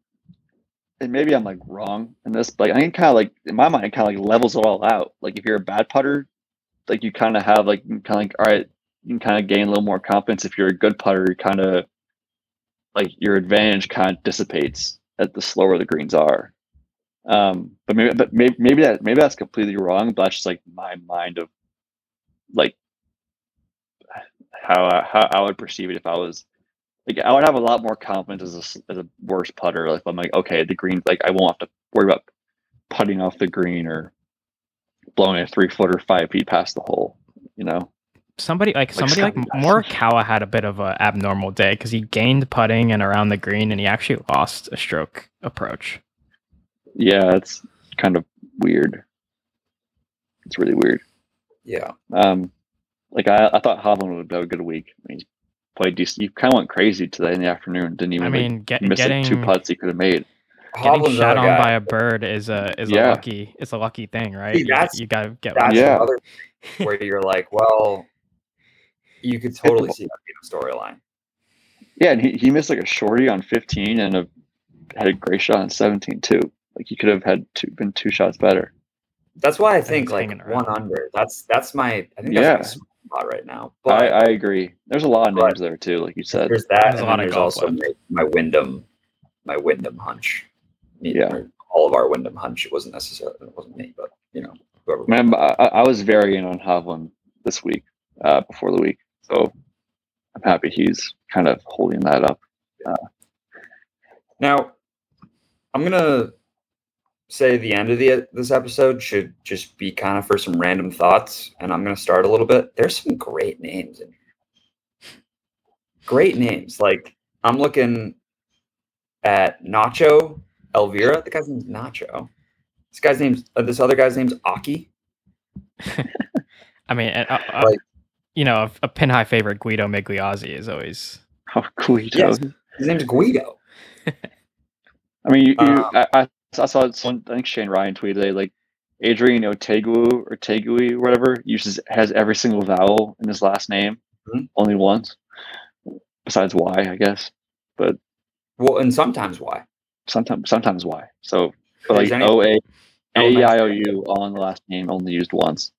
E: and maybe I'm like wrong in this, but I think kind of like in my mind, it kind of like levels it all out. Like if you're a bad putter, like you kind of have like kind of like all right, you can kind of gain a little more confidence. If you're a good putter, you kind of like your advantage kind of dissipates at the slower the greens are. Um, but maybe, but maybe, maybe that maybe that's completely wrong. But that's just like my mind of like how I, how I would perceive it if I was like I would have a lot more confidence as a as a worse putter. Like I'm like, okay, the green, like I won't have to worry about putting off the green or blowing a three foot or five feet past the hole. You know,
D: Somebody like
E: Like
D: somebody like
E: Scotty does.
D: Morikawa had a bit of a abnormal day because he gained putting and around the green, and he actually lost a stroke approach.
E: Yeah, it's kind of weird. It's really weird.
A: yeah.
E: Um, like I, I thought Hovland would have a good week. I mean, he's played decent. You kind of went crazy today in the afternoon. Didn't even
D: I
E: like,
D: mean, get,
E: miss
D: getting
E: like two putts he could have made.
D: getting
A: Hovland's
D: shot on
A: guy.
D: by a bird is a is a lucky it's a lucky thing, right?
A: See,
D: You-
A: that's-
D: you, gotta get
A: That's
D: one.
E: Yeah.
A: another where you're like, well, you could totally see that being a storyline.
E: Yeah, and he, he missed like a shorty on 15 and a, had a great shot on 17 too. Like he could have had two, been two shots better.
A: That's why I think like
D: hanging
A: one
D: around.
A: under. That's that's my. I think
E: Yeah.
A: my spot right now. But
E: I, I agree. There's a lot of names there too, like you said.
A: there's that.
D: There's a lot
A: then
D: of
A: there's also my, my Wyndham, my Wyndham hunch. Me-
E: Yeah.
A: all of our Wyndham hunch. It wasn't necessarily. It wasn't me, but you know, whoever.
E: Man, I, I I was very in on Hovland this week, uh, before the week. So I'm happy he's kind of holding that up.
A: Now, I'm gonna say the end of the this episode should just be kind of for some random thoughts, and I'm gonna start a little bit. There's some great names in here. Great names. Like I'm looking at Nacho Elvira. The guy's name's Nacho. This guy's name's uh, this other guy's name's Aki.
D: I mean, uh, uh,
A: Like-
D: you know, a, a pin high favorite Guido Migliozzi is always
E: How cool he
A: Yes.
E: does.
A: His name's Guido.
E: I mean, you, you,
A: Um,
E: I, I, I saw someone, I think Shane Ryan tweeted today, like Adrian Otegu or Tegui or whatever uses has every single vowel in his last name,
A: Mhm.
E: only once, besides Y, I guess.
A: But well, and sometimes why?
E: Sometimes, sometimes Y. So, but like
A: O A A I
E: O U O A A E I O all in the last name, only used once.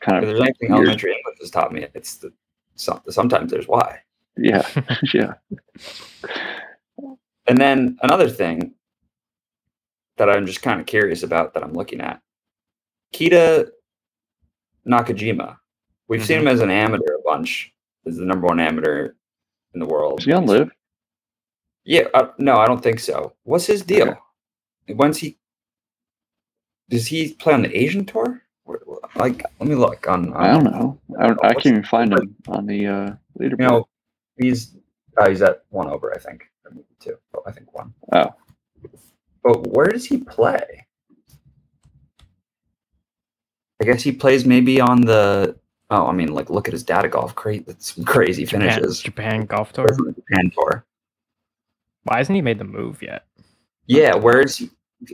E: Kind of,
A: there's anything
E: weird.
A: elementary English has taught me, it's the sometimes there's why.
E: yeah, yeah.
A: And then another thing that I'm just kind of curious about that I'm looking at Keita Nakajima. We've seen
E: Mm-hmm.
A: him as an amateur a bunch, as the number one amateur in the world.
E: Is he on LIV?
A: Yeah, uh, no, I don't think so. What's his deal? When's he? Does he play on the Asian tour? Like, let me look on. on
E: I don't know. I, don't, I can't even find him on the uh, leaderboard.
A: You know, he's uh, he's at one over, I think, or maybe two. Oh, I think one.
E: Oh.
A: But where does he play? I guess he plays maybe on the. Oh, I mean, like, look at his data golf. Great, that's some crazy
D: Japan,
A: finishes.
D: Japan golf tour.
A: Plays on the Japan tour.
D: Why hasn't he made the move yet?
A: Yeah, where is he?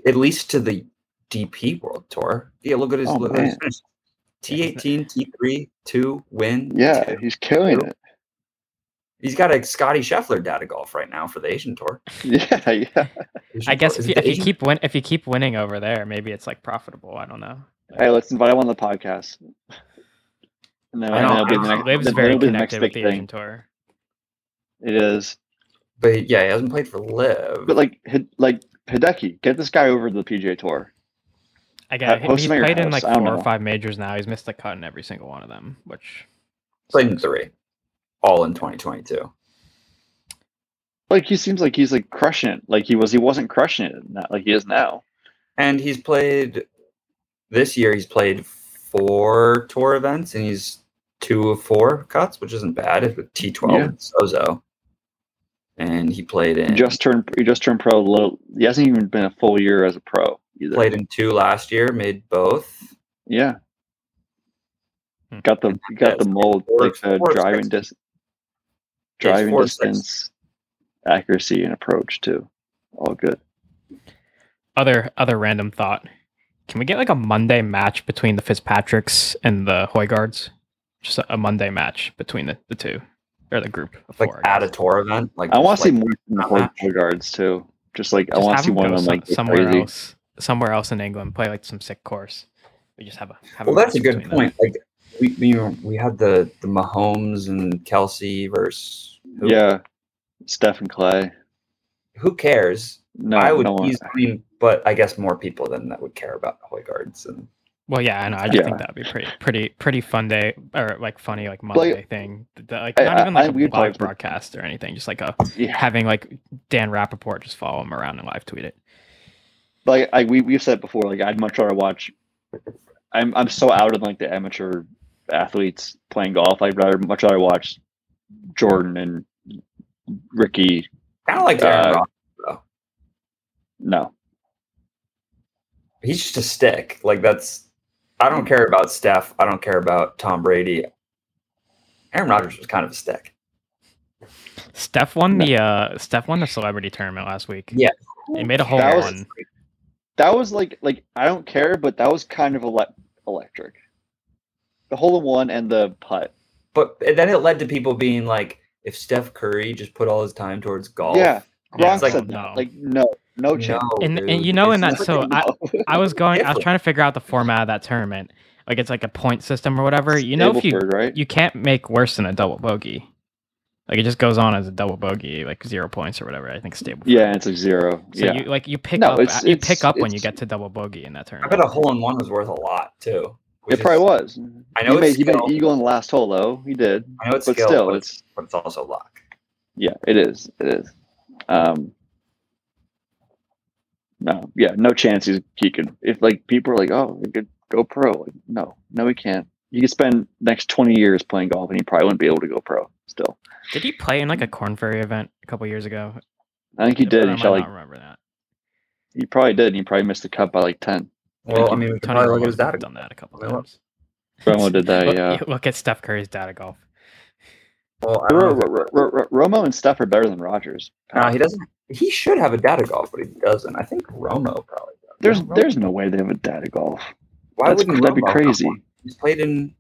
A: at least to the DP World Tour. Yeah, look at his
E: Oh,
A: look at his T18, T3, two, win.
E: Yeah,
A: two.
E: he's killing it.
A: He's got a Scotty Scheffler data golf right now for the Asian Tour.
E: Yeah, yeah.
A: Asian
D: I guess
A: Tour-
D: if you, if you keep win if you keep winning over there, maybe it's like profitable. I don't know.
E: Hey, let's invite him on the podcast. And then,
A: I
E: and
A: know,
E: then it'll be the
A: know.
E: next,
D: LIV's
E: then
D: very
E: it'll the next
D: connected with
E: big
D: the
E: thing.
D: Asian tour.
E: It is.
A: but yeah, he hasn't played for LIV.
E: But like, Hid- like Hideki, get this guy over to the PGA Tour.
D: I get
E: host
D: he's
E: him at
D: played in
E: house.
D: like
E: I don't
D: four or five majors now. He's missed the cut in every single one of them, which
A: played in three, all in 2022.
E: Like he seems like he's like crushing it. Like he was, he wasn't crushing it, not like he is now.
A: And he's played this year. He's played four tour events, and he's two of four cuts, which isn't bad. With T12
E: Yeah.
A: and Zozo, and he played in
E: He just turned, he just turned pro. Little, he hasn't even been a full year as a pro either.
A: played in two last year, made both.
E: Yeah.
D: Hmm.
E: Got the got the mold like the driving
A: six.
E: Dis-
A: Yeah,
E: driving
A: four six.
E: distance, accuracy, and approach too. All good.
D: other other random thought. Can we get like a Monday match between the Fitzpatricks and the Hojgaards? Just a, a Monday match between the, the two or the group of
A: Like
D: four. I
A: at a tour event. Like
E: I want
A: just
E: to see more from the
A: not
E: Hoy-
A: match.
E: Hojgaards too. Just like I want to see one of them like
D: somewhere
E: crazy.
D: else, somewhere else in England, play like some sick course. We just have a have
A: Well, that's a good
D: between them.
A: point. Like we we, we had the the Mahomes and Kelsey versus who,
E: Yeah, Steph and Clay.
A: who cares?
E: No,
A: I would
E: no one.
A: use I mean, but I guess more people than that would care about Hojgaards and
D: Well, yeah, I know. I just
E: Yeah.
D: think that would be pretty, pretty, pretty fun day or like funny, like Monday thing. The- the- like
E: I-
D: not even like
E: I-
D: a live
E: like
D: broadcast or anything. Just like a
E: Yeah,
D: having like Dan Rapaport just follow him around and live tweet it.
E: like I we we've said before. Like I'd much rather watch. I'm I'm so out of like the amateur athletes playing golf. I'd rather much rather watch Jordan and Ricky.
A: kind of like Aaron
E: Uh,
A: Rodgers.
E: No,
A: He's just a stick. Like that's I don't care about Steph. I don't care about Tom Brady. Aaron Rodgers was kind of a stick.
D: Steph won
E: No.
D: the uh Steph won the celebrity tournament last week.
A: Yeah.
D: He made a hole
E: That
D: in
E: was-
D: one.
E: that was like like I don't care, but that was kind of ele- electric. The hole in one and the putt.
A: But then it led to people being like, if Steph Curry just put all his time towards golf,
E: Yeah,
D: Yeah,
E: Gronk
A: it's like,
E: said
D: no.
E: that. Like no, no chance.
A: no,
D: And- and you know in
A: it's
D: that- so I- I was going. I was trying to figure out the format of that tournament. Like it's like a point system or whatever. You know, if you
E: Stableford, right?
D: you can't make worse than a double bogey. Like it just goes on as a double bogey, like zero points or whatever. I think stable.
E: yeah, it's a zero.
D: So
E: yeah,
D: you like you pick
E: No,
D: up
E: it's-
D: you
E: it's-
D: pick up when you get to double bogey in that tournament.
A: I bet a hole in one was worth a lot too. Which
E: it probably was.
A: I know
E: he made,
A: it's
E: he made eagle in the last hole though. He did,
A: I know it's
E: but
A: skill,
E: still,
A: but
E: it's
A: but it's also luck.
E: yeah, it is. It is. Um, no, yeah, no chance he's, he could. If like people are like, oh, he could go pro. Like, no, no, he can't. He could spend next twenty years playing golf, and he probably wouldn't be able to go pro. Still,
D: Did he play in like a Corn Ferry event a couple years ago?
E: I think he did.
D: I
E: He
D: might
E: shot like
D: not remember that.
E: he probably did. and He probably missed the cut by like ten.
A: Well, I mean, we
D: Tony
A: probably look at
D: Romo's
A: his data.
D: done that a couple
A: Let me look.
D: times.
E: Romo did that.
D: Look,
E: yeah.
D: look at Steph Curry's data golf.
A: Well, I
E: Ro-
A: don't know.
E: Ro- Ro- Ro- Romo and Steph are better than Rodgers.
A: No, he doesn't. He should have a data golf, but he doesn't. I think Romo probably does.
E: There's
A: Romo-
E: there's no way they have a data golf.
A: why
E: that's-
A: wouldn't
E: that'd be
A: Romo have
E: crazy.
A: He's played in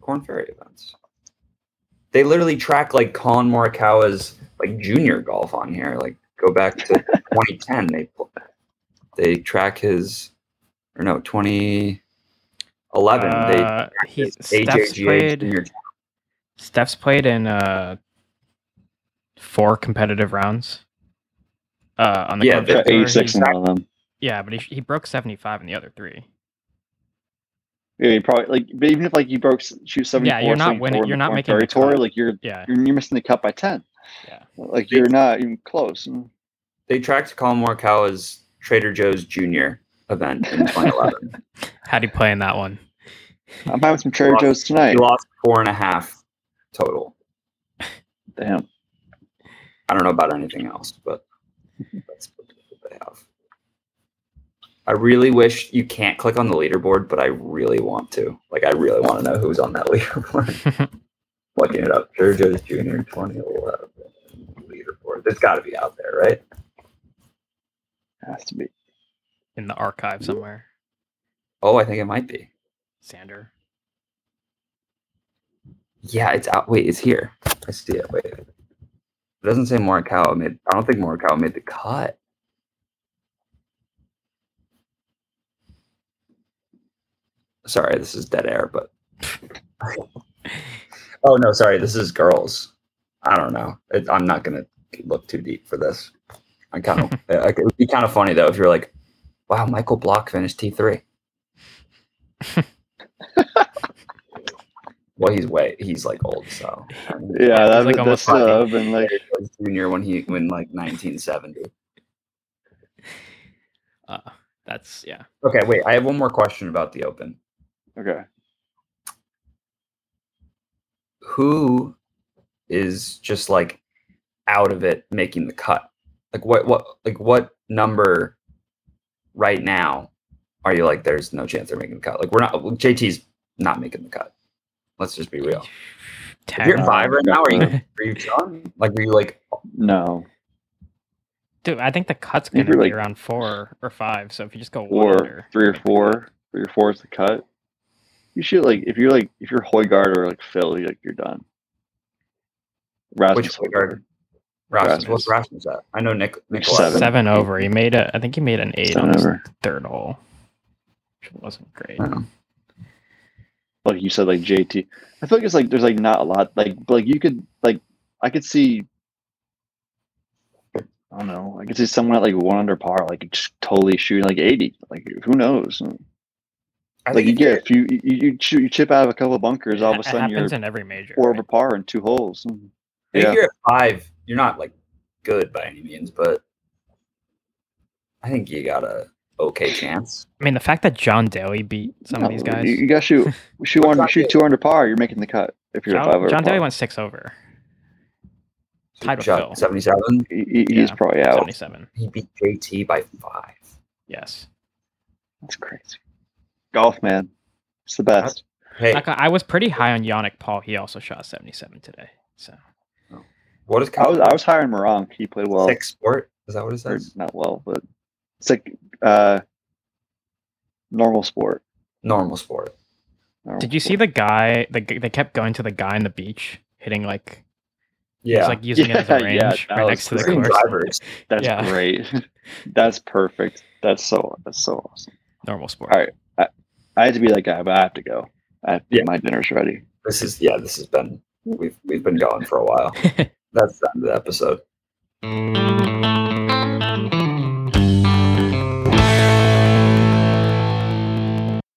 A: Corn Ferry events. They literally track like Collin Morikawa's like junior golf on here. Like go back to 2010. They they track his or no 2011. they
D: Uh, he,
A: his
D: Steph's played.
A: junior.
D: Steph's played in uh, four competitive rounds. Uh, on the
A: Yeah,
D: Corn
A: they're
D: Ferry
E: Eighty six
D: He-
E: in one of them.
D: Yeah, but he, he broke seventy five in the other three.
E: Yeah, you probably like, but even if like you broke s- shoot seventy four,
D: Yeah, you're not winning- you're not making the
E: tour. Like you're,
D: Yeah,
E: you're you're missing the cut by ten.
D: Yeah.
E: like you're not even close.
A: They tracked Collin Morikawa's Trader Joe's junior event in 2011.
D: how'd you play in that one?
E: I'm having some Trader
A: Lost-
E: Joe's tonight.
A: he lost four and a half total.
E: Damn.
A: I don't know about anything else, but that's what they have. I really wish you can't click on the leaderboard, but I really want to. Like, I really want to know who's on that leaderboard. Looking it up, Trader Joe's Junior 2011 leaderboard. It's got to be out there, right?
E: Has to be.
D: in the archive somewhere.
A: Oh, I think it might be.
D: Sander.
A: Yeah, it's out. Wait, it's here. I see it. Wait. It doesn't say Morikawa made. I don't think Morikawa made the cut. Sorry, this is dead air, but. oh no, sorry. This is girls. I don't know. It, I'm not gonna look too deep for this. I kind of. it would be kind of funny though if you're like, "Wow, Michael Block finished T three. well, he's way he's like old, so I mean,
E: Yeah, that,
D: like
E: that's
D: almost
E: uh,
D: fucking-
E: been like
A: junior when he when like 1970.
D: Uh, that's yeah.
A: Okay, wait. I have one more question about the Open.
E: okay.
A: Who is just like out of it making the cut? Like what what like what number right now are you like there's no chance they're making the cut? Like we're not JT's not making the cut. Let's just be real. If you're five right now, are you are you done? Like were you like
E: No,
D: Dude, I think the cut's gonna
E: you're,
D: be
E: like-
D: around four or five. So if you just go one
E: or
D: under,
E: three or four,
D: cut.
E: three or four is the cut. You should like if you're like if you're Hojgaard or like Phil, you like you're done. Rasmus
A: which regard? Rasmus. What's Rasmus at? I know Nick Nicholas.
E: Seven.
D: seven over. He made a. I think he made an eight
E: Seven
D: on his
E: over.
D: third hole, which wasn't great.
E: Like you said, like JT. I feel like it's like there's like not a lot like like you could like I could see I don't know. I could see someone at like one under par, like just totally shooting like eighty. Like who knows?
A: I
E: Like
A: think
E: you get
A: you're-
E: a few, you, you shoot, you chip out of a couple of bunkers, all of a sudden you're
D: in every major.
E: four
D: right?
E: over par in two holes.
A: I think
E: Yeah.
A: you're at five. You're not like good by any means, but I think you got a okay chance.
D: I mean, the fact that John Daly beat some of these guys.
E: You, you got to shoot, shoot one, shoot two under par. You're making the cut if you're at five
D: John,
E: over
D: John
E: par.
D: Daly went six over. Tied with Phil.
A: Seventy-seven.
E: He, he- he's
D: Yeah,
E: probably out.
D: Seventy-seven.
A: He beat JT by five.
D: Yes.
E: That's crazy. Golf, man, it's the best.
A: Hey,
D: Like, I was pretty high on Yannick Paul. He also shot seventy-seven today. So
A: what is
E: I was I was higher in Moronk. He played well,
A: six sport? Is that what it
E: or
A: says?
E: not well, but it's like uh, normal sport.
A: Normal sport.
E: Normal
D: did you see the guy? The they kept going to the guy on the beach, hitting like
A: Yeah.
D: was like using it as a range
E: yeah,
D: right
E: that was
D: next to the course.
A: drivers.
E: That's
D: Yeah.
E: great. that's perfect. That's so that's so awesome.
D: Normal sport.
E: All right. I I had to be that guy, but I have to go. I have to,
A: Yeah.
E: My dinner's ready.
A: This is yeah. This has been we've we've been going for a while. That's the end of the episode.